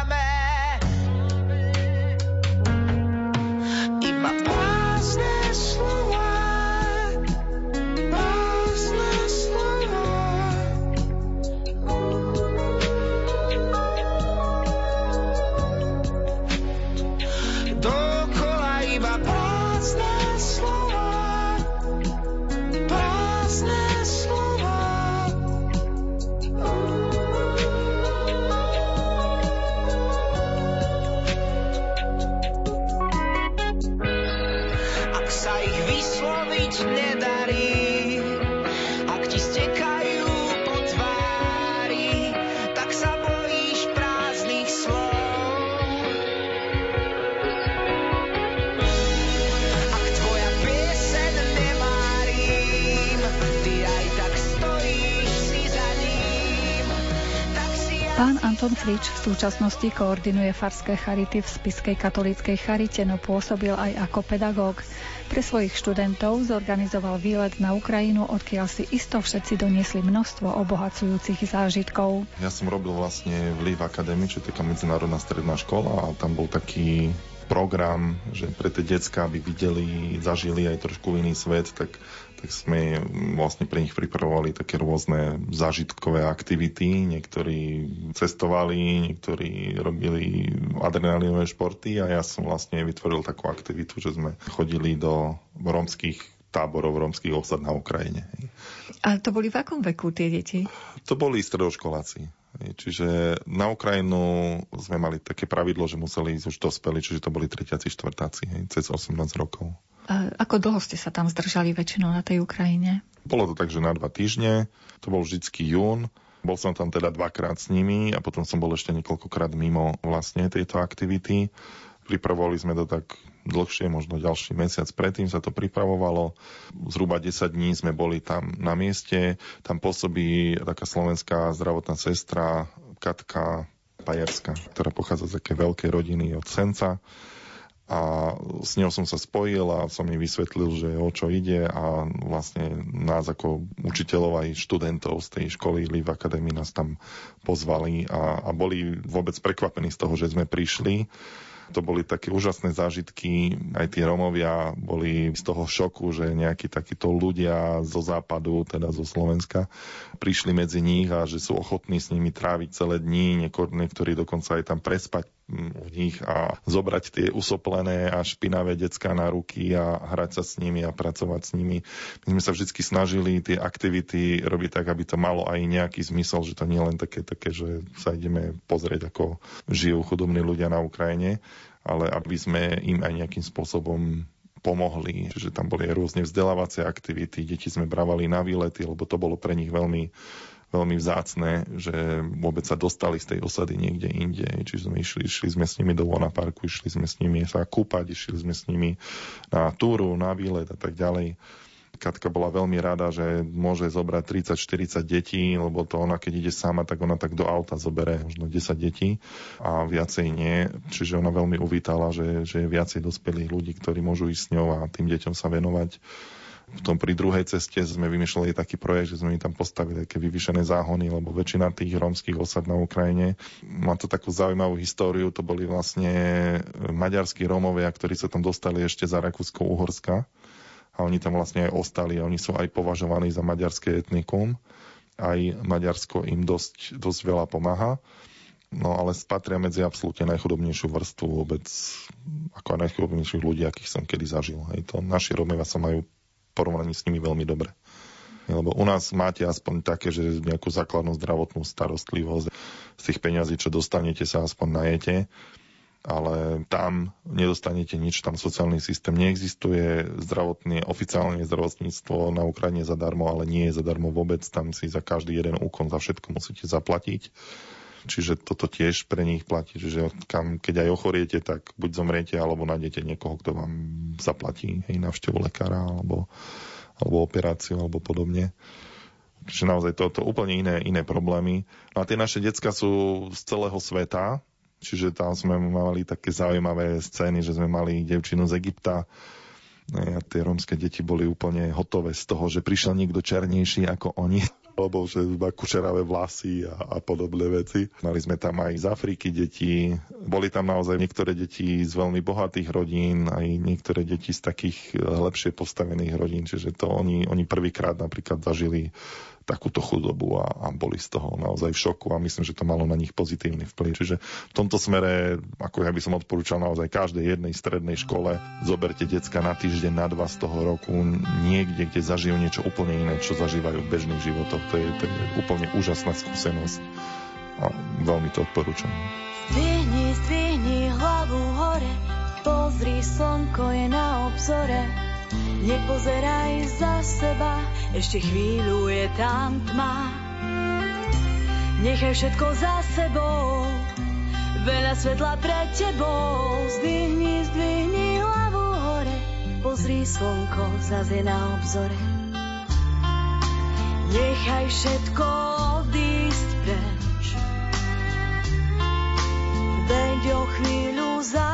Anton Frič v súčasnosti koordinuje farské charity v Spiskej katolíckej charite, no pôsobil aj ako pedagóg. Pre svojich študentov zorganizoval výlet na Ukrajinu, odkiaľ si isto všetci doniesli množstvo obohacujúcich zážitkov. Ja som robil vlastne v Live Academy, čo taká medzinárodná stredná škola a tam bol taký program, že pre tie decka, aby videli, zažili aj trošku iný svet, tak tak sme vlastne pre nich pripravovali také rôzne zážitkové aktivity. Niektorí cestovali, niektorí robili adrenalinové športy a ja som vlastne vytvoril takú aktivitu, že sme chodili do rómskych táborov, rómskych osad na Ukrajine. A to boli v akom veku tie deti? To boli stredoškoláci. Čiže na Ukrajinu sme mali také pravidlo, že museli ísť už dospeli, čiže to boli tretiaci, štvrtáci, cez 18 rokov. Ako dlho ste sa tam zdržali väčšinou na tej Ukrajine? Bolo to tak, že na dva týždne, to bol vždycky jún, bol som tam teda dvakrát s nimi a potom som bol ešte niekoľkokrát mimo vlastne tejto aktivity. Pripravovali sme to tak dlhšie, možno ďalší mesiac predtým sa to pripravovalo. Zhruba 10 dní sme boli tam na mieste. Tam pôsobí taká slovenská zdravotná sestra Katka Pajerska, ktorá pochádza z také veľkej rodiny od Senca a s ňou som sa spojil a som mi vysvetlil, že o čo ide a vlastne nás ako učiteľov aj študentov z tej školy Live Academy nás tam pozvali a, a boli vôbec prekvapení z toho, že sme prišli to boli také úžasné zážitky. Aj tí Romovia boli z toho šoku, že nejakí takíto ľudia zo západu, teda zo Slovenska, prišli medzi nich a že sú ochotní s nimi tráviť celé dní, niektorí dokonca aj tam prespať v nich a zobrať tie usoplené a špinavé decka na ruky a hrať sa s nimi a pracovať s nimi. My sme sa vždy snažili tie aktivity robiť tak, aby to malo aj nejaký zmysel, že to nie len také, také že sa ideme pozrieť, ako žijú chudobní ľudia na Ukrajine, ale aby sme im aj nejakým spôsobom pomohli. Čiže tam boli rôzne vzdelávacie aktivity, deti sme brávali na výlety, lebo to bolo pre nich veľmi veľmi vzácne, že vôbec sa dostali z tej osady niekde inde. Čiže sme išli, išli sme s nimi do Lona parku, išli sme s nimi sa kúpať, išli sme s nimi na túru, na výlet a tak ďalej. Katka bola veľmi rada, že môže zobrať 30-40 detí, lebo to ona, keď ide sama, tak ona tak do auta zobere možno 10 detí a viacej nie. Čiže ona veľmi uvítala, že, že je viacej dospelých ľudí, ktorí môžu ísť s ňou a tým deťom sa venovať v tom pri druhej ceste sme vymýšľali taký projekt, že sme im tam postavili také vyvyšené záhony, lebo väčšina tých rómskych osad na Ukrajine má to takú zaujímavú históriu. To boli vlastne maďarskí Rómovia, ktorí sa tam dostali ešte za Rakúsko-Uhorska a oni tam vlastne aj ostali. Oni sú aj považovaní za maďarské etnikum. Aj Maďarsko im dosť, dosť veľa pomáha. No ale spatria medzi absolútne najchudobnejšiu vrstvu vôbec, ako najchudobnejších ľudí, akých som kedy zažil. Hej, to naši Rómovia sa majú porovnaní s nimi veľmi dobre. Lebo u nás máte aspoň také, že nejakú základnú zdravotnú starostlivosť. Z tých peňazí, čo dostanete, sa aspoň najete ale tam nedostanete nič, tam sociálny systém neexistuje, zdravotné, oficiálne zdravotníctvo na Ukrajine zadarmo, ale nie je zadarmo vôbec, tam si za každý jeden úkon, za všetko musíte zaplatiť. Čiže toto tiež pre nich platí, že kam, keď aj ochoriete, tak buď zomriete, alebo nájdete niekoho, kto vám zaplatí hej, návštevu lekára, alebo, alebo operáciu, alebo podobne. Čiže naozaj toto úplne iné, iné problémy. No a tie naše decka sú z celého sveta, čiže tam sme mali také zaujímavé scény, že sme mali devčinu z Egypta, a tie rómske deti boli úplne hotové z toho, že prišiel niekto černejší ako oni lebo že má kušeravé vlasy a, a podobné veci. Mali sme tam aj z Afriky deti, boli tam naozaj niektoré deti z veľmi bohatých rodín, aj niektoré deti z takých eh, lepšie postavených rodín, čiže to oni, oni prvýkrát napríklad zažili takúto chudobu a, a boli z toho naozaj v šoku a myslím, že to malo na nich pozitívny vplyv. Čiže v tomto smere, ako ja by som odporúčal naozaj každej jednej strednej škole, zoberte decka na týždeň, na dva z toho roku niekde, kde zažijú niečo úplne iné, čo zažívajú v bežných životoch. To je, to je úplne úžasná skúsenosť a veľmi to odporúčam. Zdvihni, zdvihni hlavu hore, pozri, slnko je na obzore Nepozeraj za seba, ešte chvíľu je tam tma. Nechaj všetko za sebou, veľa svetla pre tebou. Zdvihni, zdvihni hlavu hore, pozri slnko, zase na obzore. Nechaj všetko odísť preč, veď o chvíľu za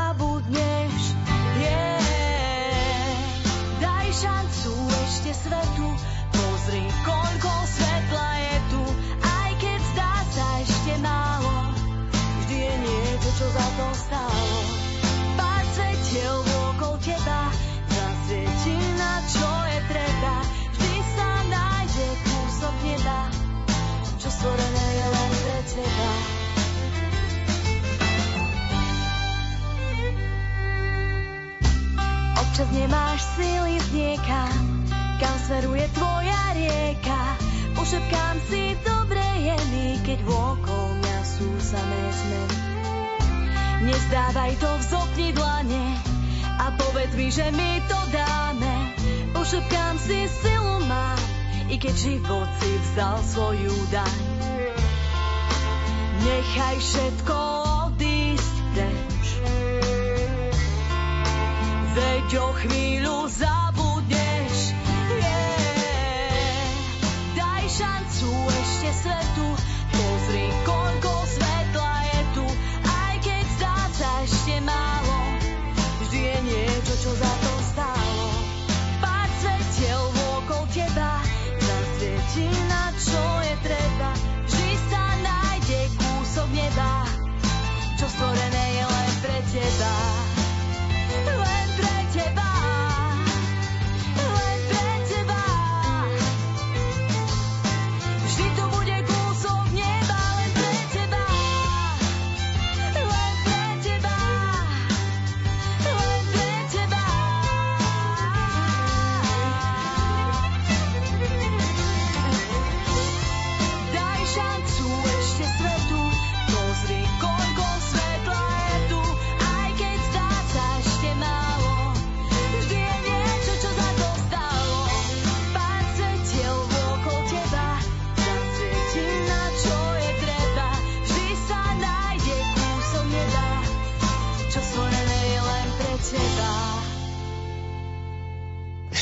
občas nemáš síly z niekam, kam smeruje tvoja rieka. Pošepkám si dobre je mi, keď vôkol mňa sú samé zmeny. Nezdávaj to, vzopni dlane a povedz mi, že mi to dáme. Pošepkám si, silu mám, i keď život si vzdal svoju daň. Nechaj všetko Veď o chvíľu zabudneš. Yeah. Daj šancu ešte svetu, pozri koľko svetla je tu, aj keď zdá sa ešte málo, vždy je niečo, čo za to stálo. Pár svetiel okolo teba, zasvieti na čo je treba, vždy sa nájde kúsok neba, čo stvorené je len pre teba.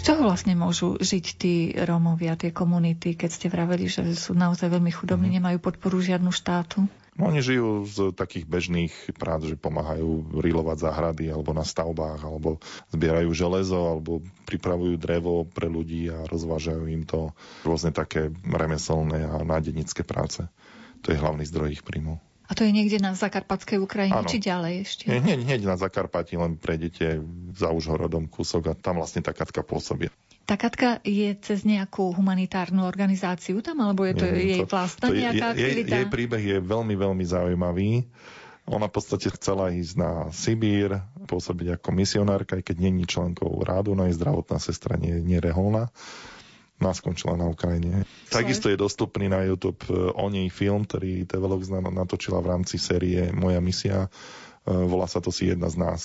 Čoho vlastne môžu žiť tí Rómovia, tie komunity, keď ste vraveli, že sú naozaj veľmi chudobní, nemajú podporu žiadnu štátu? No, oni žijú z takých bežných prác, že pomáhajú rilovať záhrady alebo na stavbách, alebo zbierajú železo, alebo pripravujú drevo pre ľudí a rozvážajú im to rôzne také remeselné a nádenické práce. To je hlavný zdroj ich príjmov. A to je niekde na Zakarpatskej Ukrajine, Áno. či ďalej ešte? Nie, hneď, hneď na Zakarpati, len prejdete za Užhorodom kúsok a tam vlastne tá Katka pôsobí. Tá Katka je cez nejakú humanitárnu organizáciu tam, alebo je to Nie, jej vlastná je- nejaká jej, aktivita? jej príbeh je veľmi, veľmi zaujímavý. Ona v podstate chcela ísť na Sibír, pôsobiť ako misionárka, aj keď není členkou rádu, no jej zdravotná sestra nie, nie je reholná. A skončila na Ukrajine. Takisto je dostupný na YouTube e, o nej film, ktorý na- natočila v rámci série Moja misia. E, Volá sa to si jedna z nás.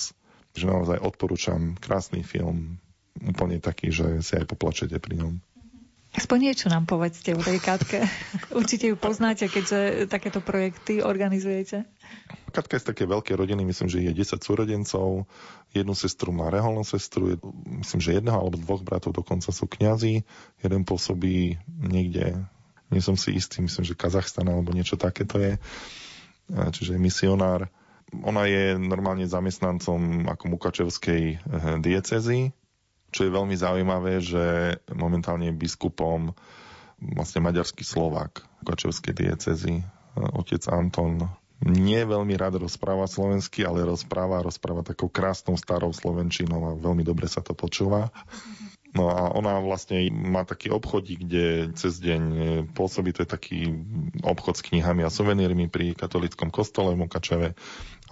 Že naozaj odporúčam krásny film, úplne taký, že si aj poplačete pri ňom. Aspoň niečo nám povedzte o tej Katke. Určite ju poznáte, keďže takéto projekty organizujete. Katka je z také veľké rodiny, myslím, že je 10 súrodencov, jednu sestru má reholnú sestru, myslím, že jedného alebo dvoch bratov dokonca sú kňazi, jeden pôsobí niekde, nie som si istý, myslím, že Kazachstan alebo niečo takéto je, E, čiže je misionár. Ona je normálne zamestnancom ako Mukačevskej eh, diecezy, čo je veľmi zaujímavé, že momentálne je biskupom vlastne maďarský Slovák Mukačevskej diecezy, eh, otec Anton nie veľmi rád rozpráva slovensky, ale rozpráva, rozpráva takou krásnou starou slovenčinou a veľmi dobre sa to počúva. No a ona vlastne má taký obchodík, kde cez deň e, pôsobí, to je taký obchod s knihami a suvenírmi pri katolickom kostole v Mukačeve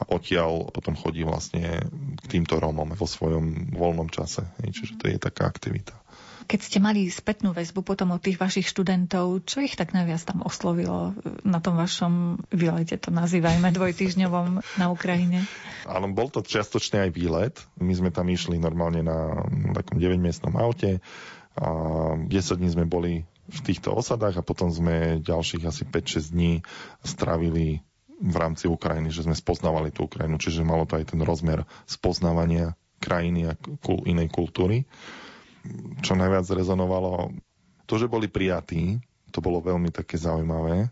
a odtiaľ potom chodí vlastne k týmto Rómom vo svojom voľnom čase. Čiže to je taká aktivita. Keď ste mali spätnú väzbu potom od tých vašich študentov, čo ich tak najviac tam oslovilo na tom vašom výlete, to nazývajme dvojtýždňovom na Ukrajine? Áno, bol to čiastočne aj výlet. My sme tam išli normálne na takom 9-miestnom aute a 10 dní sme boli v týchto osadách a potom sme ďalších asi 5-6 dní strávili v rámci Ukrajiny, že sme spoznávali tú Ukrajinu, čiže malo to aj ten rozmer spoznávania krajiny a inej kultúry. Čo najviac rezonovalo, to, že boli prijatí, to bolo veľmi také zaujímavé.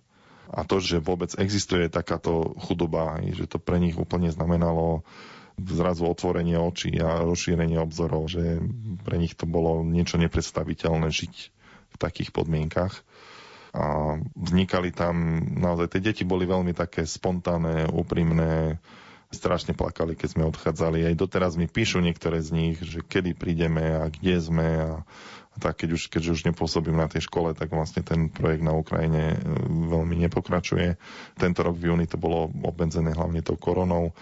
A to, že vôbec existuje takáto chudoba, že to pre nich úplne znamenalo zrazu otvorenie očí a rozšírenie obzorov, že pre nich to bolo niečo nepredstaviteľné žiť v takých podmienkach. A vznikali tam, naozaj tie deti boli veľmi také spontánne, úprimné, strašne plakali, keď sme odchádzali. Aj doteraz mi píšu niektoré z nich, že kedy prídeme a kde sme a, tak, keď už, keďže už nepôsobím na tej škole, tak vlastne ten projekt na Ukrajine e, veľmi nepokračuje. Tento rok v júni to bolo obmedzené hlavne tou koronou,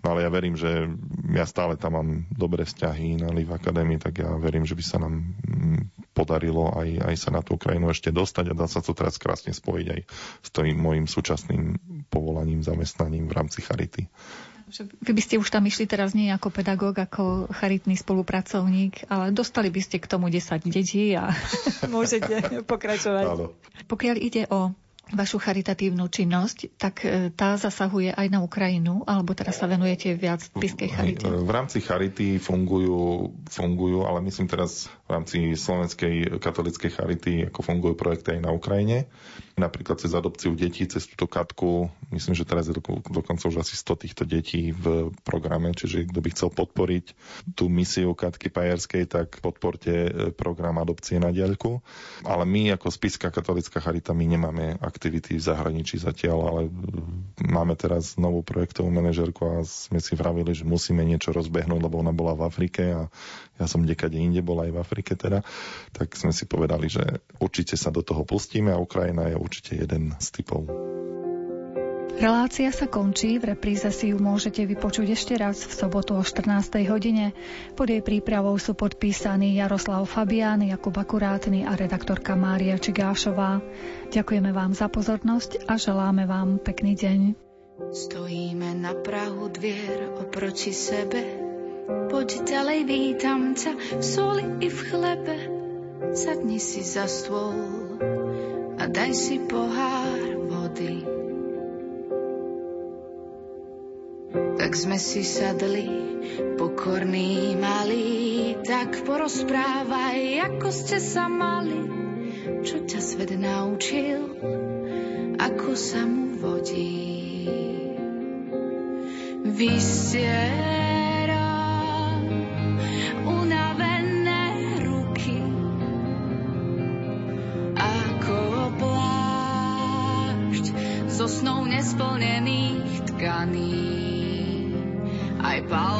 No ale ja verím, že ja stále tam mám dobré vzťahy na Live Academy, tak ja verím, že by sa nám mm, podarilo aj, aj sa na tú Ukrajinu ešte dostať a dá sa to teraz krásne spojiť aj s tým môjim súčasným povolaním, zamestnaním v rámci Charity. Vy by ste už tam išli teraz nie ako pedagóg, ako charitný spolupracovník, ale dostali by ste k tomu 10 detí a môžete pokračovať. Áno. Pokiaľ ide o vašu charitatívnu činnosť, tak e, tá zasahuje aj na Ukrajinu, alebo teraz sa venujete viac Piskej charite? V rámci charity fungujú, fungujú, ale myslím teraz v rámci Slovenskej katolickej charity, ako fungujú projekty aj na Ukrajine. Napríklad cez adopciu detí, cez túto katku, myslím, že teraz je dokonca už asi 100 týchto detí v programe, čiže kto by chcel podporiť tú misiu Katky Pajerskej, tak podporte e, program adopcie na diaľku. Ale my ako Spiska katolická charita, my nemáme aktivity v zahraničí zatiaľ, ale máme teraz novú projektovú manažerku a sme si vravili, že musíme niečo rozbehnúť, lebo ona bola v Afrike a ja som dekade inde bol aj v Afrike teda, tak sme si povedali, že určite sa do toho pustíme a Ukrajina je určite jeden z typov. Relácia sa končí, v repríze si ju môžete vypočuť ešte raz v sobotu o 14. hodine. Pod jej prípravou sú podpísaní Jaroslav Fabián, Jakub Akurátny a redaktorka Mária Čigášová. Ďakujeme vám za pozornosť a želáme vám pekný deň. Stojíme na prahu dvier oproti sebe. Poď ďalej, vítam ťa v soli i v chlebe. Sadni si za stôl a daj si pohár vody. Tak sme si sadli, pokorní malí, tak porozprávaj, ako ste sa mali, čo ťa svet naučil, ako sa mu vodí. Vysiera unavené ruky, ako plášť so snou nesplnených tkaní. Aj palmové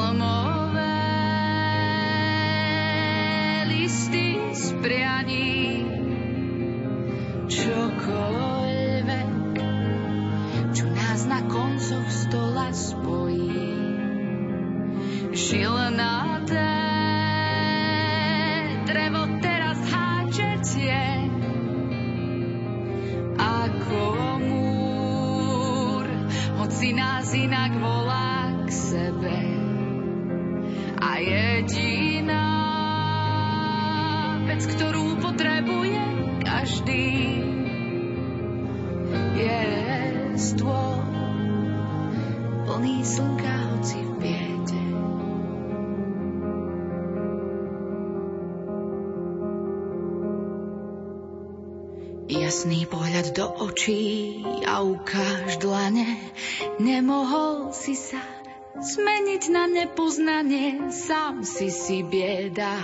vec, ktorú potrebuje každý, je stôl plný slnka, hoci v biede. Jasný pohľad do očí a ukáž dlane, nemohol si sa zmeniť na nepoznanie, sám si si bieda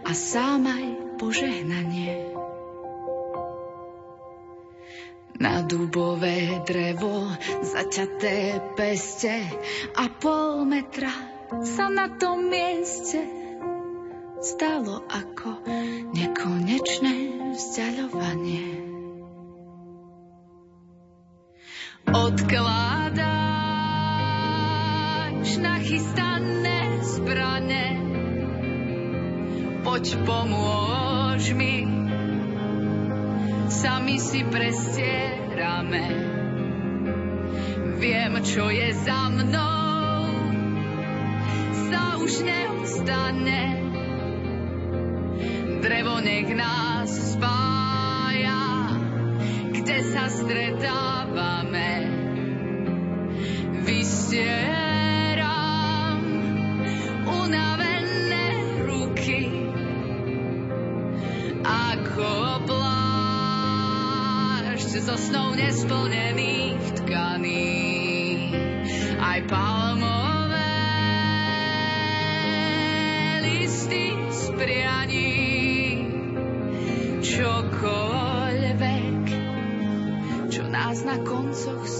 a sám aj požehnanie. Na dubové drevo zaťaté peste a pol metra sa na tom mieste stalo ako nekonečné vzdialovanie. Odkladáš nachystané zbrane, poď pomôž mi, sami si prestierame. Viem, čo je za mnou, sa už neustane. Drevo nech nás spája, kde sa stretávame. Vystieram unavené ruky, ako plášť so snou nesplnených tkaní. Aj palmové listy z prianí, čokoľvek, čo nás na koncoch stojí.